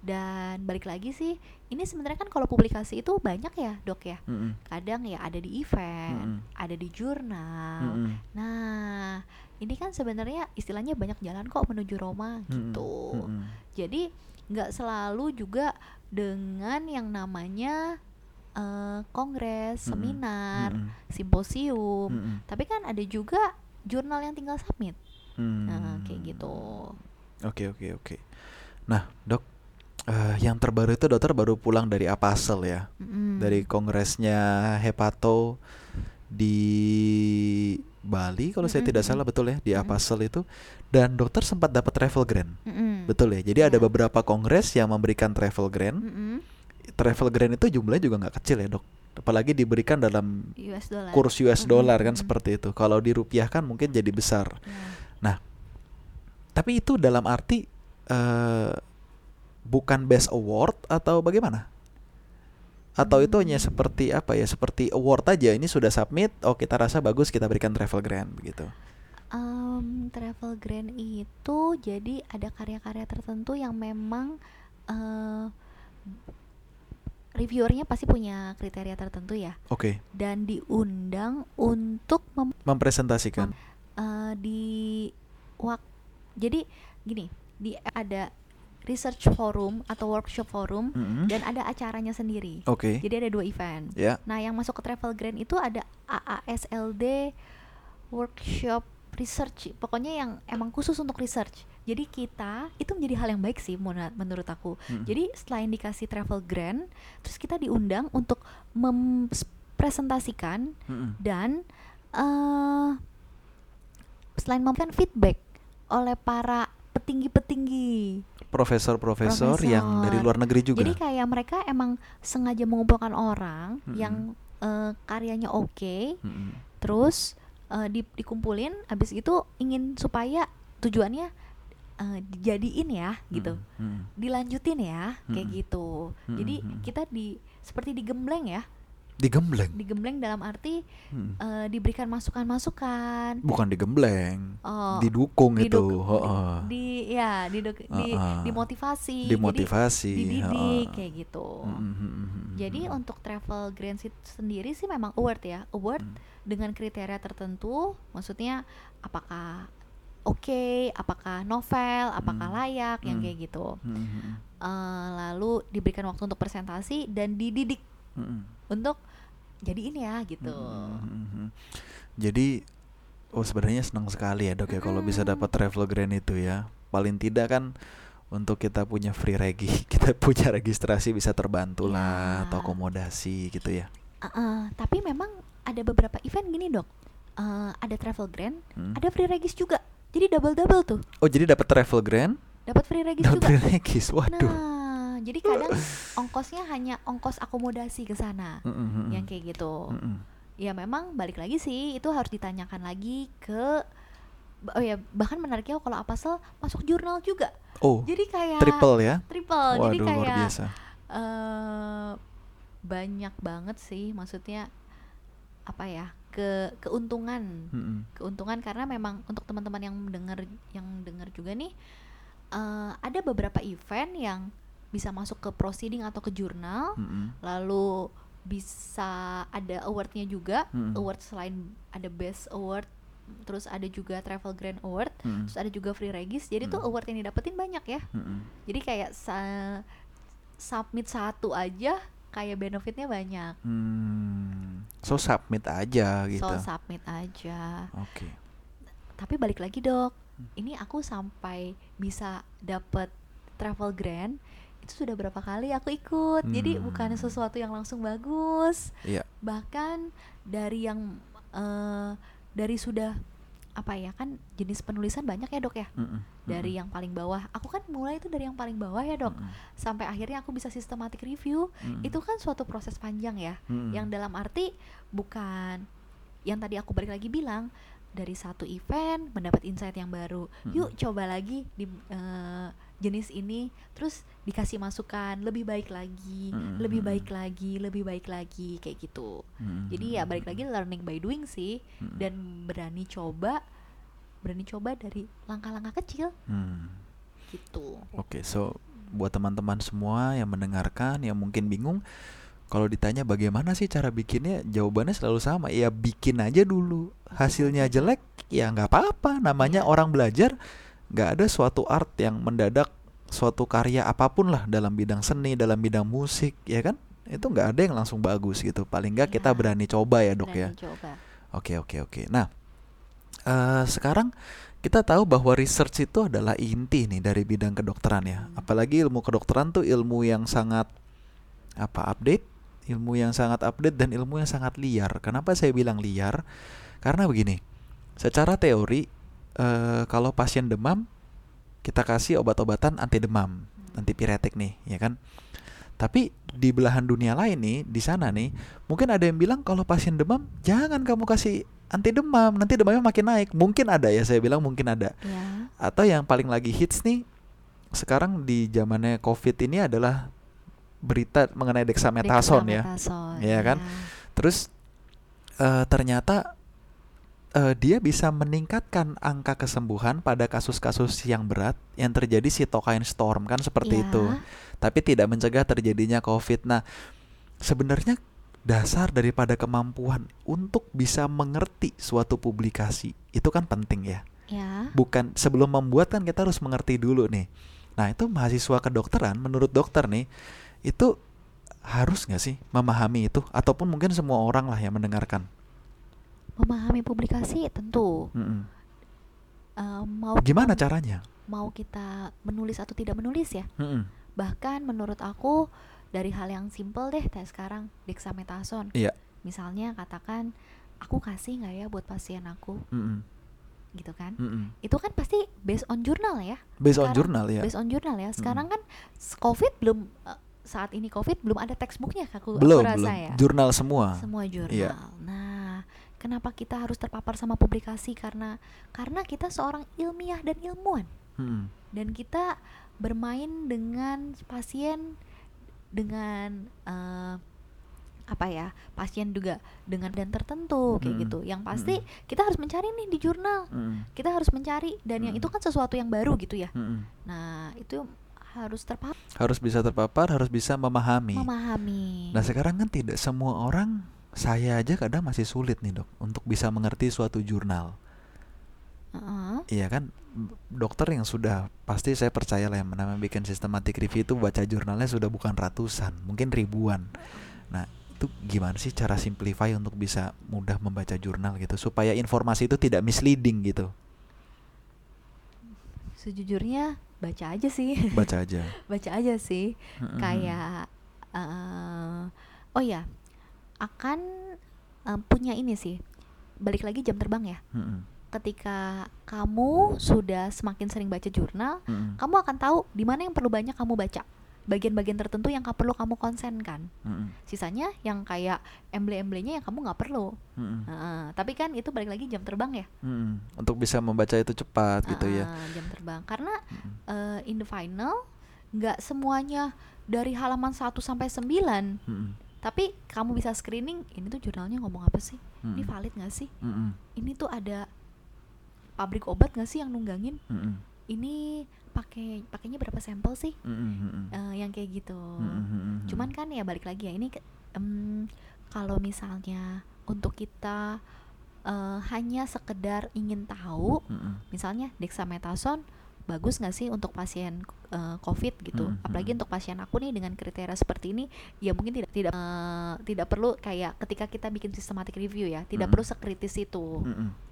dan balik lagi sih ini sebenarnya kan kalau publikasi itu banyak ya dok ya Mm-mm. kadang ya ada di event Mm-mm. ada di jurnal Mm-mm. Nah, ini kan sebenarnya istilahnya banyak jalan kok menuju Roma Mm-mm. gitu. Mm-mm. Jadi nggak selalu juga dengan yang namanya eh, kongres, Mm-mm. seminar, Mm-mm. simposium. Mm-mm. Tapi kan ada juga jurnal yang tinggal submit. Nah, kayak Hmm. gitu. Oke oke oke. Nah dok, eh, yang terbaru itu dokter baru pulang dari Apasel ya, Mm-mm. dari kongresnya Hepato di Bali kalau saya Mm-mm, tidak mm-mm. salah betul ya di. Apasel itu. Dan dokter sempat dapat travel grant, Mm-mm. betul ya. Jadi ada Iya. beberapa kongres yang memberikan travel grant. Mm-mm. Travel grant itu jumlahnya juga nggak kecil ya dok. Apalagi diberikan dalam US dollar. kurs US dollar kan mm-mm. seperti itu. Kalau dirupiahkan mungkin jadi besar. Ya. Tapi itu dalam arti eh bukan best award atau bagaimana? Atau itu hanya Hmm. seperti apa ya? Seperti award aja. Ini sudah submit, oh kita rasa bagus, kita berikan travel grant begitu. Em, travel grant itu jadi ada karya-karya tertentu yang memang eh reviewernya pasti punya kriteria tertentu ya Oke, dan diundang untuk mem- mempresentasikan. eh, di wak jadi gini di ada research forum atau workshop forum Mm-mm. dan ada acaranya sendiri Oke. jadi ada dua event Ya. Nah, yang masuk ke travel grant itu ada AASLD workshop research. Pokoknya yang emang khusus untuk research. Jadi kita itu menjadi hal yang baik sih menurut aku. Mm. Jadi selain dikasih travel grant, terus kita diundang untuk mempresentasikan Mm-mm. dan eh selain memberikan feedback oleh para petinggi-petinggi Profesor-profesor yang dari luar negeri juga. Jadi kayak mereka emang sengaja mengumpulkan orang Mm-mm. yang eh, karyanya oke, Mm-mm. terus eh, di- dikumpulin, habis itu ingin supaya tujuannya eh, dijadiin ya, gitu, Mm-mm. dilanjutin ya, kayak Mm-mm. gitu. Jadi Mm-mm. kita di seperti digembleng ya, Digembleng. digembleng dalam arti Mm. eh, diberikan masukan-masukan. Bukan digembleng. Oh, Didukung itu. diduk- heeh. di ya diduk- di Heeh. dimotivasi, jadi Dimotivasi. dididik heeh. kayak gitu. Mm, mm, mm, mm, Jadi mm. untuk travel grant sit- sendiri sih memang award ya, award Hmm. dengan kriteria tertentu, maksudnya apakah oke, apakah novel, apakah Hmm. layak, yang Hmm. kayak gitu. Eh, lalu diberikan waktu untuk presentasi dan dididik Mm, mm. untuk jadiin ya gitu. Mm, mm, mm. Jadi oh sebenarnya senang sekali ya dok ya kalau bisa dapat travel grant itu ya. Paling tidak kan untuk kita punya free regi, [LAUGHS] kita punya registrasi bisa terbantu lah atau akomodasi gitu ya. Eh, eh, tapi memang ada beberapa event gini dok, Eh, ada travel grant, Mm. ada free regis juga, jadi double double tuh, Oh jadi dapat travel grant, dapat free regis dapat juga. free regis, waduh. Nah, jadi kadang ongkosnya hanya ongkos akomodasi ke sana, Mm, mm, mm, yang kayak gitu. Mm, mm. Ya memang balik lagi sih, itu harus ditanyakan lagi ke oh ya bahkan menariknya kalau Apasel masuk jurnal juga. Oh Jadi kayak triple ya. triple. jadi Waduh luar kayak biasa. eh banyak banget sih maksudnya apa ya? ke keuntungan. Mm, mm. Keuntungan karena memang untuk teman-teman yang dengar yang dengar juga nih eh ada beberapa event yang bisa masuk ke proceeding atau ke jurnal Mm, mm. lalu bisa ada awardnya juga Mm-mm. award selain ada best award terus ada juga travel grand award Mm, mm. terus ada juga free regis jadi tuh Mm. award yang didapetin banyak ya Mm, mm. jadi kayak sa- submit satu aja kayak benefitnya banyak Hmm. So submit aja gitu. so submit aja Oke. tapi balik lagi dok Hmm. ini aku sampai bisa dapet travel grant itu sudah berapa kali aku ikut jadi Hmm. bukan sesuatu yang langsung bagus Iya. bahkan dari yang eh, dari sudah apa ya kan jenis penulisan banyak ya dok ya Mm, mm. dari Mm, yang paling bawah aku kan mulai itu dari yang paling bawah ya dok mm. sampai akhirnya aku bisa systematic review Mm, mm. itu kan suatu proses panjang ya Mm, mm. yang dalam arti bukan yang tadi aku balik lagi bilang dari satu event mendapat insight yang baru Mm-mm. yuk coba lagi di eh, jenis ini terus dikasih masukan lebih baik lagi Mm-mm. lebih baik lagi lebih baik lagi kayak gitu Mm, jadi mm, ya mm, balik mm. lagi learning by doing sih Mm, dan berani coba berani coba dari langkah-langkah kecil Hmm. gitu Oke, so buat teman-teman semua yang mendengarkan yang mungkin bingung kalau ditanya bagaimana sih cara bikinnya, jawabannya selalu sama. Ya bikin aja dulu. Hasilnya jelek, ya nggak apa-apa. Namanya Iya. orang belajar. Nggak ada suatu art yang mendadak suatu karya apa pun lah dalam bidang seni, dalam bidang musik, ya kan? Itu nggak ada yang langsung bagus gitu. Paling nggak kita Iya. berani coba ya dok ya. berani coba Oke oke oke. Nah eh sekarang kita tahu bahwa research itu adalah inti nih dari bidang kedokteran ya. Hmm. Apalagi ilmu kedokteran tuh ilmu yang sangat apa update, ilmu yang sangat update dan ilmu yang sangat liar. Kenapa saya bilang liar? Karena begini, secara teori eh kalau pasien demam kita kasih obat-obatan anti demam, antipiretik nih, ya kan? Tapi di belahan dunia lain nih, di sana nih, mungkin ada yang bilang kalau pasien demam jangan kamu kasih anti demam, nanti demamnya makin naik. Mungkin ada ya, saya bilang mungkin ada. ya Atau yang paling lagi hits nih, sekarang di zamannya COVID ini adalah berita mengenai dexamethasone ya. Dexamethasone, Iya kan? ya. Terus eh, ternyata eh, dia bisa meningkatkan angka kesembuhan pada kasus-kasus yang berat yang terjadi cytokine storm kan seperti Ya. itu. Tapi tidak mencegah terjadinya COVID. Nah, sebenarnya dasar daripada kemampuan untuk bisa mengerti suatu publikasi itu kan penting ya. Ya. Bukan sebelum membuat kan kita harus mengerti dulu nih. Nah, itu mahasiswa kedokteran menurut dokter nih itu harus nggak sih memahami itu ataupun mungkin semua orang lah yang mendengarkan. Memahami publikasi tentu. Mm-mm. Eh, mau Gimana kita, caranya? mau kita menulis atau tidak menulis ya. Mm-mm. Bahkan menurut aku dari hal yang simple deh kayak sekarang dexamethasone. Iya. Misalnya katakan aku kasih nggak ya buat pasien aku Mm-mm. gitu kan. Mm-mm. Itu kan pasti based on jurnal ya. Based on Sekarang- jurnal ya. Based on jurnal ya. Sekarang kan s- COVID belum eh, saat ini COVID belum ada textbooknya aku, aku belum rasa belum. ya. Jurnal semua. Semua jurnal. Iya. Nah, kenapa kita harus terpapar sama publikasi karena karena kita seorang ilmiah dan ilmuwan Mm-mm. dan kita bermain dengan pasien dengan eh, apa ya pasien juga dengan dan tertentu kayak Mm-mm. gitu yang pasti Mm-mm. kita harus mencari nih di jurnal Mm-mm. kita harus mencari dan yang Mm-mm. itu kan sesuatu yang baru gitu ya Mm-mm. nah itu harus terpapar Harus bisa terpapar, harus bisa memahami. memahami Nah sekarang kan tidak semua orang, saya aja kadang masih sulit nih dok untuk bisa mengerti suatu jurnal. Iya kan, dokter yang sudah pasti saya percaya lah yang namanya bikin systematic review itu baca jurnalnya sudah bukan ratusan, mungkin ribuan. Nah itu gimana sih cara simplify untuk bisa mudah membaca jurnal gitu supaya informasi itu tidak misleading gitu. sejujurnya baca aja sih Baca aja. [LAUGHS] baca aja sih kayak eh oh ya akan eh, punya ini sih balik lagi jam terbang ya Mm-mm. ketika kamu sudah semakin sering baca jurnal Mm-mm. kamu akan tahu di mana yang perlu banyak kamu baca bagian-bagian tertentu yang ka- perlu kamu konsenkan Mm-mm. sisanya yang kayak emble-emblenya yang kamu nggak perlu Mm-mm. Heeh, tapi kan itu balik lagi jam terbang ya Mm-mm. Untuk bisa membaca itu cepat gitu ya. Jam terbang karena Mm-mm. eh, in the final nggak semuanya dari halaman 1 sampai 9 Mm-mm. Tapi kamu bisa screening ini tuh jurnalnya ngomong apa sih ini Mm-mm. valid nggak sih Mm-mm. ini tuh ada pabrik obat nggak sih yang nunggangin Mm-mm. ini pakai pakainya berapa sampel sih Mm-mm. Mm-mm. Eh, yang kayak gitu Mm-mm. Mm-mm. cuman kan ya balik lagi ya ini em, kalau misalnya untuk kita eh, hanya sekedar ingin tahu Mm-mm. misalnya dexamethasone bagus nggak sih untuk pasien eh, COVID gitu Mm, apalagi mm. untuk pasien aku nih dengan kriteria seperti ini ya mungkin tidak tidak eh, tidak perlu kayak ketika kita bikin systematic review ya tidak Mm. perlu sekritis itu Mm-mm.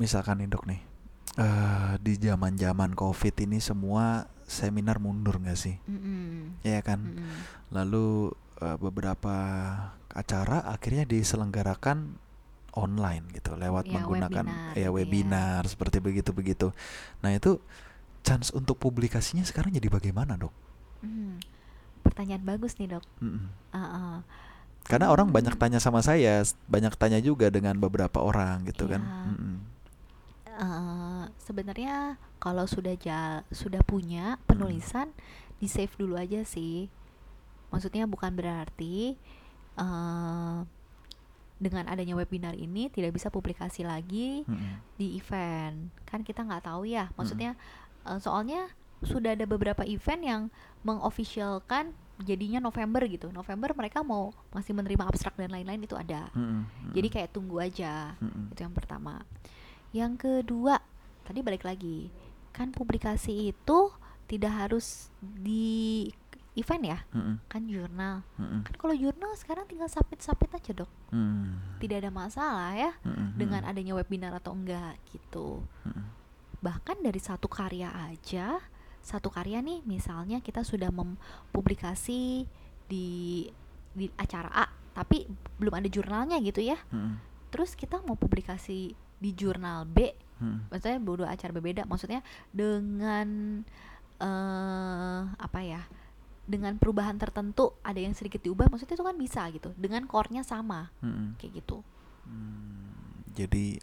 Misalkan nih dok nih, eh di zaman-zaman covid ini semua seminar mundur nggak sih? Mm-mm. Iya kan? Mm-mm. Lalu eh, beberapa acara akhirnya diselenggarakan online gitu lewat Ya, menggunakan webinar ya gitu ya. webinar seperti begitu begitu. Nah itu chance untuk publikasinya sekarang jadi bagaimana dok? Mm. pertanyaan bagus nih dok Mm-mm. Ah, ah. Karena orang banyak Hmm. tanya sama saya, banyak tanya juga dengan beberapa orang gitu kan. Iya. Mm-mm. Eh, sebenarnya kalau sudah ja- sudah punya penulisan di save dulu aja sih maksudnya bukan berarti eh dengan adanya webinar ini tidak bisa publikasi lagi Mm-mm. di event kan kita nggak tahu ya maksudnya eh, soalnya sudah ada beberapa event yang mengofficialkan jadinya November gitu November mereka mau masih menerima abstrak dan lain-lain itu ada Mm-mm. jadi kayak tunggu aja Mm-mm. itu yang pertama yang kedua tadi balik lagi kan publikasi itu tidak harus di event ya Mm-mm. kan jurnal Mm-mm. kan kalau jurnal sekarang tinggal submit submit aja dok Mm. tidak ada masalah ya Mm-mm. dengan adanya webinar atau enggak gitu Mm-mm. bahkan dari satu karya aja satu karya nih misalnya kita sudah mempublikasi di di acara A tapi belum ada jurnalnya gitu ya Mm-mm. terus kita mau publikasi di jurnal B Mm-mm. maksudnya dua acara berbeda maksudnya dengan eh apa ya dengan perubahan tertentu ada yang sedikit diubah maksudnya itu kan bisa gitu dengan core-nya sama Mm-mm. kayak gitu Hmm, Jadi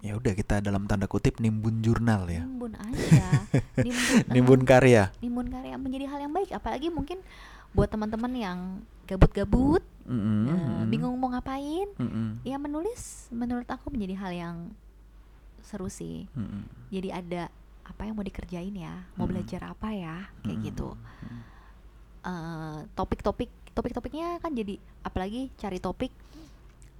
ya udah kita dalam tanda kutip nimbun jurnal ya. nimbun aja [LAUGHS] nimbun, Nimbun karya. nimbun karya menjadi hal yang baik apalagi mungkin buat teman-teman yang gabut-gabut Mm-mm, eh, mm-mm. bingung mau ngapain Mm-mm, ya menulis menurut aku menjadi hal yang seru sih mm-mm. jadi ada apa yang mau dikerjain ya mau Mm-mm. belajar apa ya kayak Mm-mm, gitu mm-mm. Eh, topik-topik topik-topiknya kan jadi apalagi cari topik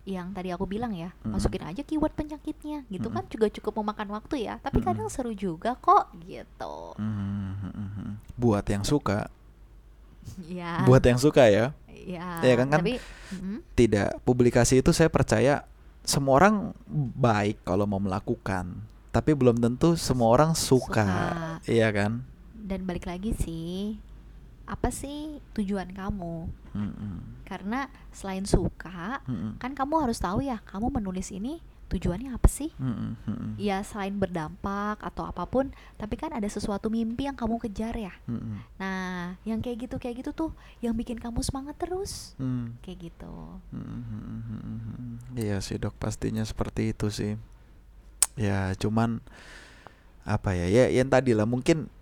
yang tadi aku bilang ya masukin aja keyword penyakitnya gitu kan juga cukup memakan waktu ya tapi kadang seru juga kok gitu. Mm. Buat yang suka, ya buat yang suka ya, ya Ya kan, kan? tapi mm, tidak publikasi itu saya percaya semua orang baik kalau mau melakukan, tapi belum tentu semua orang suka, Suka. iya kan? dan balik lagi sih apa sih tujuan kamu? Mm-mm, karena selain suka mm-mm, kan kamu harus tahu ya kamu menulis ini tujuannya apa sih? Mm-mm, ya selain berdampak atau apa pun tapi kan ada sesuatu mimpi yang kamu kejar ya. Mm-mm, nah yang kayak gitu kayak gitu tuh yang bikin kamu semangat terus. Mm. kayak gitu. Hmm, Iya sih dok pastinya seperti itu sih. Ya cuman apa ya ya yang tadi lah mungkin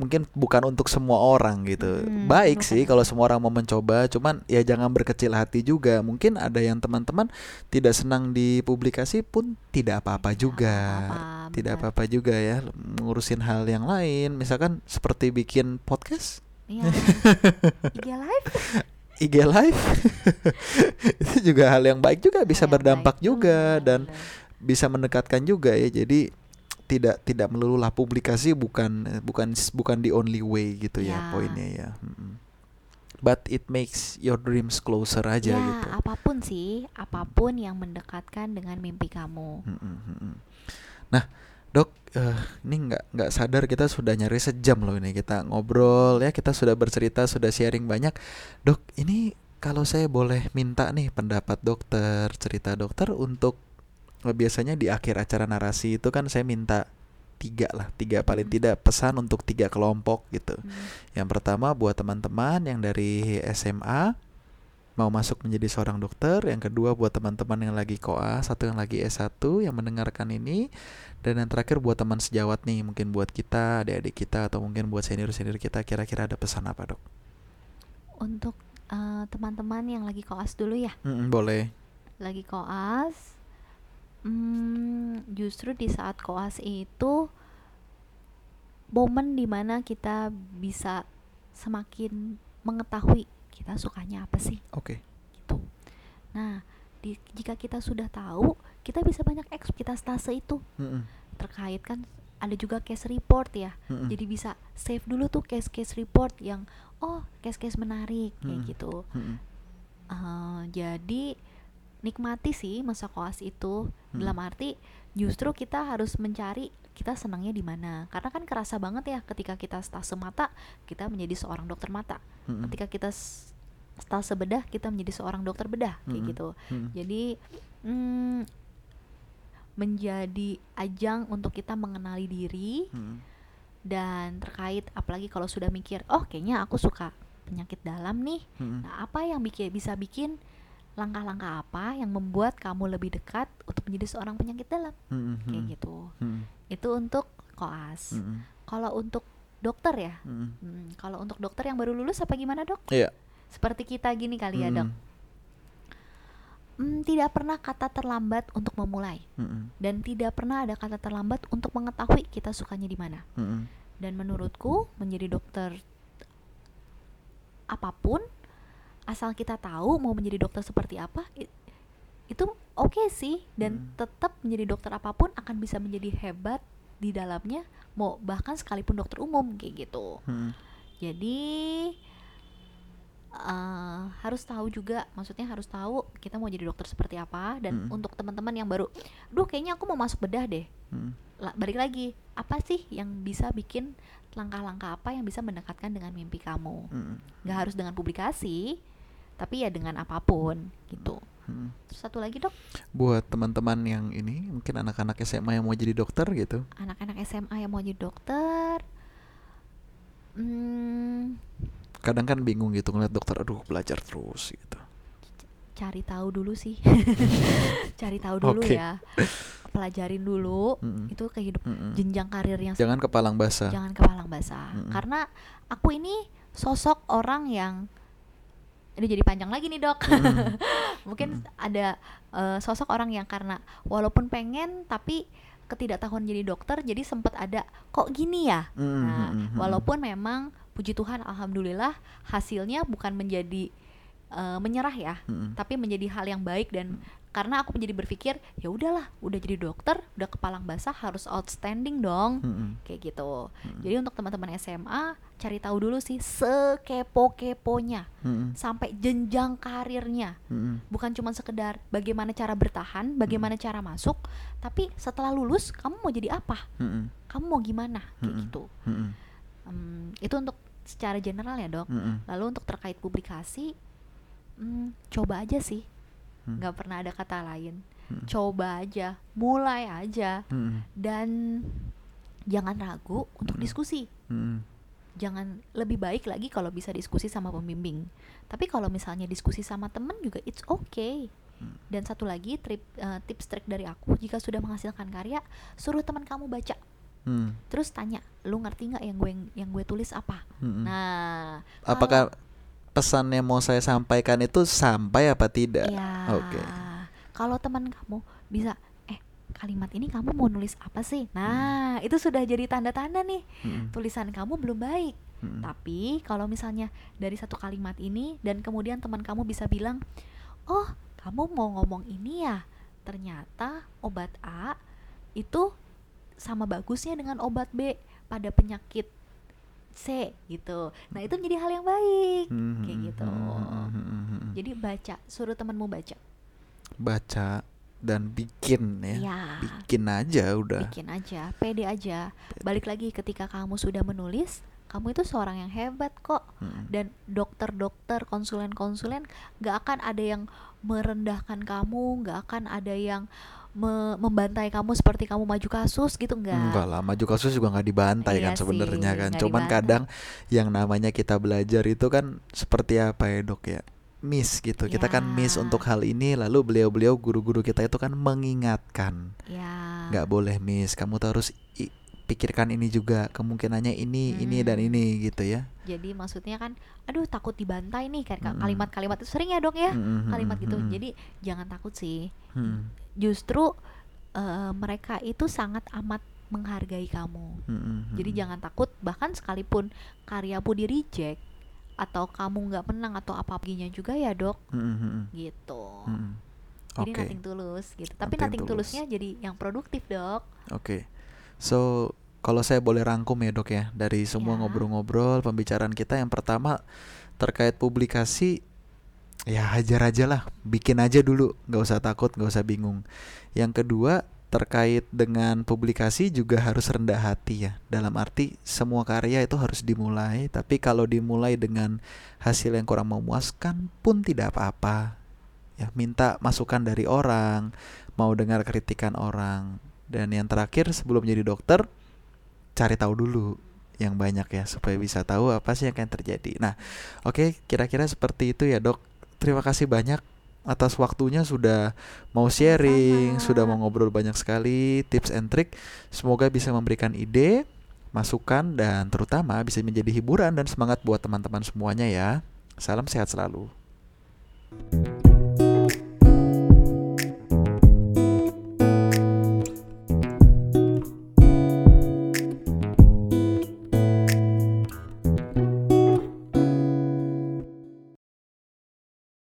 mungkin bukan untuk semua orang gitu. Hmm, Baik bukan. sih kalau semua orang mau mencoba, cuman ya jangan berkecil hati juga. Mungkin ada yang teman-teman tidak senang di publikasi pun tidak apa-apa Tidak juga. apa-apa, Tidak benar. apa-apa juga ya ngurusin hal yang lain. Misalkan seperti bikin podcast, Iya. [LAUGHS] IG live IG live. [LAUGHS] itu juga hal yang baik juga bisa Hal berdampak juga dan bisa mendekatkan juga ya jadi tidak tidak melulu lah publikasi bukan bukan bukan the only way gitu ya, Ya. poinnya ya. But it makes your dreams closer aja ya gitu. apa pun sih apa pun yang mendekatkan dengan mimpi kamu. Nah dok eh, ini nggak nggak sadar kita sudah nyari sejam loh ini kita ngobrol ya kita sudah bercerita sudah sharing banyak. Dok ini kalau saya boleh minta nih pendapat dokter cerita dokter untuk biasanya di akhir acara narasi itu kan saya minta tiga lah tiga paling Hmm. tidak pesan untuk tiga kelompok gitu Hmm. yang pertama buat teman-teman yang dari SMA mau masuk menjadi seorang dokter, yang kedua buat teman-teman yang lagi koas atau yang lagi S1 yang mendengarkan ini dan yang terakhir buat teman sejawat nih, mungkin buat kita, adik-adik kita atau mungkin buat senior-senior kita kira-kira ada pesan apa, Dok? untuk eh, teman-teman yang lagi koas dulu ya Mm-mm, boleh. lagi koas hmm, justru di saat koas itu momen di mana kita bisa semakin mengetahui kita sukanya apa sih. Oke. gitu. Nah di, jika kita sudah tahu kita bisa banyak eks kita stase itu. Mm-mm, terkait kan ada juga case report ya. Mm-mm, jadi bisa save dulu tuh case-case report yang oh case-case menarik kayak Mm-mm. gitu. Mm-mm, Eh, jadi nikmati sih masa koas itu. Hmm. dalam arti justru kita harus mencari kita senangnya di mana. Karena kan kerasa banget ya ketika kita stase mata kita menjadi seorang dokter mata. Mm-mm, ketika kita stase bedah kita menjadi seorang dokter bedah kayak Mm-mm. gitu. Mm-mm, jadi mm, menjadi ajang untuk kita mengenali diri mm-mm, dan terkait apalagi kalau sudah mikir oh kayaknya aku suka penyakit dalam nih. Mm-mm, Nah, apa yang bikin bisa bikin langkah-langkah apa yang membuat kamu lebih dekat untuk menjadi seorang penyakit dalam mm-mm, kayak mm-mm, gitu. mm-mm, Itu untuk koas. mm-mm, Kalau untuk dokter ya, mm-mm. hmm, kalau untuk dokter yang baru lulus apa gimana dok? Iya. Seperti kita gini kali ya dok. Hmm, tidak pernah kata terlambat untuk memulai mm-mm, dan tidak pernah ada kata terlambat untuk mengetahui kita sukanya di mana. mm-mm, Dan menurutku menjadi dokter apa pun asal kita tahu mau menjadi dokter seperti apa itu oke sih. Dan Hmm. tetap menjadi dokter apa pun akan bisa menjadi hebat di dalamnya mau bahkan sekalipun dokter umum kayak gitu. mm-mm, Jadi eh, harus tahu juga maksudnya harus tahu kita mau jadi dokter seperti apa. Dan Hmm. untuk teman-teman yang baru duh kayaknya aku mau masuk bedah deh. Mm-mm, La- balik lagi apa sih yang bisa bikin langkah-langkah apa yang bisa mendekatkan dengan mimpi kamu? Nggak harus dengan publikasi tapi ya dengan apa pun gitu terus satu lagi dok Buat teman-teman yang ini mungkin anak-anak SMA yang mau jadi dokter gitu. anak-anak SMA yang mau jadi dokter hmm, kadang kan bingung gitu ngeliat dokter aduh belajar terus gitu cari tahu dulu sih [LAUGHS] cari tahu dulu Oke. ya pelajarin dulu Mm-mm. itu kehidupan Mm-mm. jenjang karir yang Jangan kepalang basah. jangan kepalang basah Mm-mm. karena aku ini sosok orang yang ini jadi panjang lagi nih dok Mm-mm. [LAUGHS] mungkin ada eh, sosok orang yang karena walaupun pengen tapi ketidaktahuan jadi dokter jadi sempat ada kok gini ya Mm-mm. nah Mm-mm. walaupun memang puji Tuhan alhamdulillah hasilnya bukan menjadi eh, menyerah ya Mm-mm. tapi menjadi hal yang baik dan karena aku menjadi berpikir ya udahlah udah jadi dokter udah kepalang basah harus outstanding dong Mm-mm. kayak gitu Mm-mm. jadi untuk teman-teman SMA cari tahu dulu sih sekepo-keponya Mm-mm. sampai jenjang karirnya Mm-mm. bukan cuma sekedar bagaimana cara bertahan bagaimana cara masuk tapi setelah lulus kamu mau jadi apa Mm-mm. kamu mau gimana kayak Mm-mm. gitu Mm-mm. Em, itu untuk secara general ya dok Mm-mm. lalu untuk terkait publikasi hmm, coba aja sih Hmm. nggak pernah ada kata lain Hmm. coba aja mulai aja Mm-mm. dan jangan ragu untuk Mm-mm. diskusi Mm-mm. jangan lebih baik lagi kalau bisa diskusi sama pembimbing tapi kalau misalnya diskusi sama temen juga it's okay Hmm. dan satu lagi trip, eh, tips trik dari aku jika sudah menghasilkan karya suruh teman kamu baca Mm. terus tanya lu ngerti nggak yang gue yang gue tulis apa Mm-mm. nah Apakah pesan yang mau saya sampaikan itu sampai apa tidak? ya Oke. kalau teman kamu bisa eh kalimat ini kamu mau nulis apa sih nah itu sudah jadi tanda-tanda nih Mm-mm. tulisan kamu belum baik Mm-mm. Tapi kalau misalnya dari satu kalimat ini dan kemudian teman kamu bisa bilang, "Oh, kamu mau ngomong ini ya? Ternyata obat A itu sama bagusnya dengan obat B pada penyakit C gitu." Nah, itu menjadi hal yang baik. Mm-mm. Kayak gitu. Mm-mm. Jadi baca, suruh temanmu baca. Baca dan bikin ya. Iya. Bikin aja udah. Bikin aja, pede aja. Balik lagi ketika kamu sudah menulis, kamu itu seorang yang hebat kok. Mm-mm. dan dokter-dokter, konsulen-konsulen gak akan ada yang merendahkan kamu, gak akan ada yang me- membantai kamu seperti kamu maju kasus gitu Enggak enggak. lah, maju kasus juga nggak dibantai Iya kan sebenarnya kan. Cuman dibantai. kadang yang namanya kita belajar itu kan seperti apa ya dok ya? Miss gitu. Kita kan miss Ya. untuk hal ini, lalu beliau-beliau guru-guru kita itu kan mengingatkan, Ya. nggak boleh miss. Kamu tuh harus pikirkan ini juga, kemungkinannya ini, ini dan Hmm. ini gitu ya. Jadi maksudnya kan aduh takut dibantai nih kayak Mm-mm. kalimat-kalimat itu sering ya, Dok ya. Mm-mm, Kalimat gitu. mm-mm, Jadi jangan takut sih. Justru eh, mereka itu sangat amat menghargai kamu. Jadi jangan takut bahkan sekalipun karyamu di reject atau kamu nggak menang atau apa apaginya juga ya dok gitu. Jadi Oke. nothing tulus gitu. Tapi tulus. tulusnya jadi yang produktif dok. Oke. So, kalau saya boleh rangkum ya, Dok ya, dari semua Ya. ngobrol-ngobrol pembicaraan kita yang pertama terkait publikasi ya hajar aja lah, bikin aja dulu, nggak usah takut, nggak usah bingung. Yang kedua, terkait dengan publikasi juga harus rendah hati ya. Dalam arti semua karya itu harus dimulai, tapi kalau dimulai dengan hasil yang kurang memuaskan pun tidak apa-apa. Ya, minta masukan dari orang, mau dengar kritikan orang. Dan yang terakhir sebelum jadi dokter, cari tahu dulu yang banyak ya supaya bisa tahu apa sih yang akan terjadi. Nah, oke, kira-kira seperti itu ya, Dok. Terima kasih banyak atas waktunya sudah mau sharing, Sama-sama. sudah mau ngobrol banyak sekali tips and trick. Semoga bisa memberikan ide, masukan dan terutama bisa menjadi hiburan dan semangat buat teman-teman semuanya ya. Salam sehat selalu.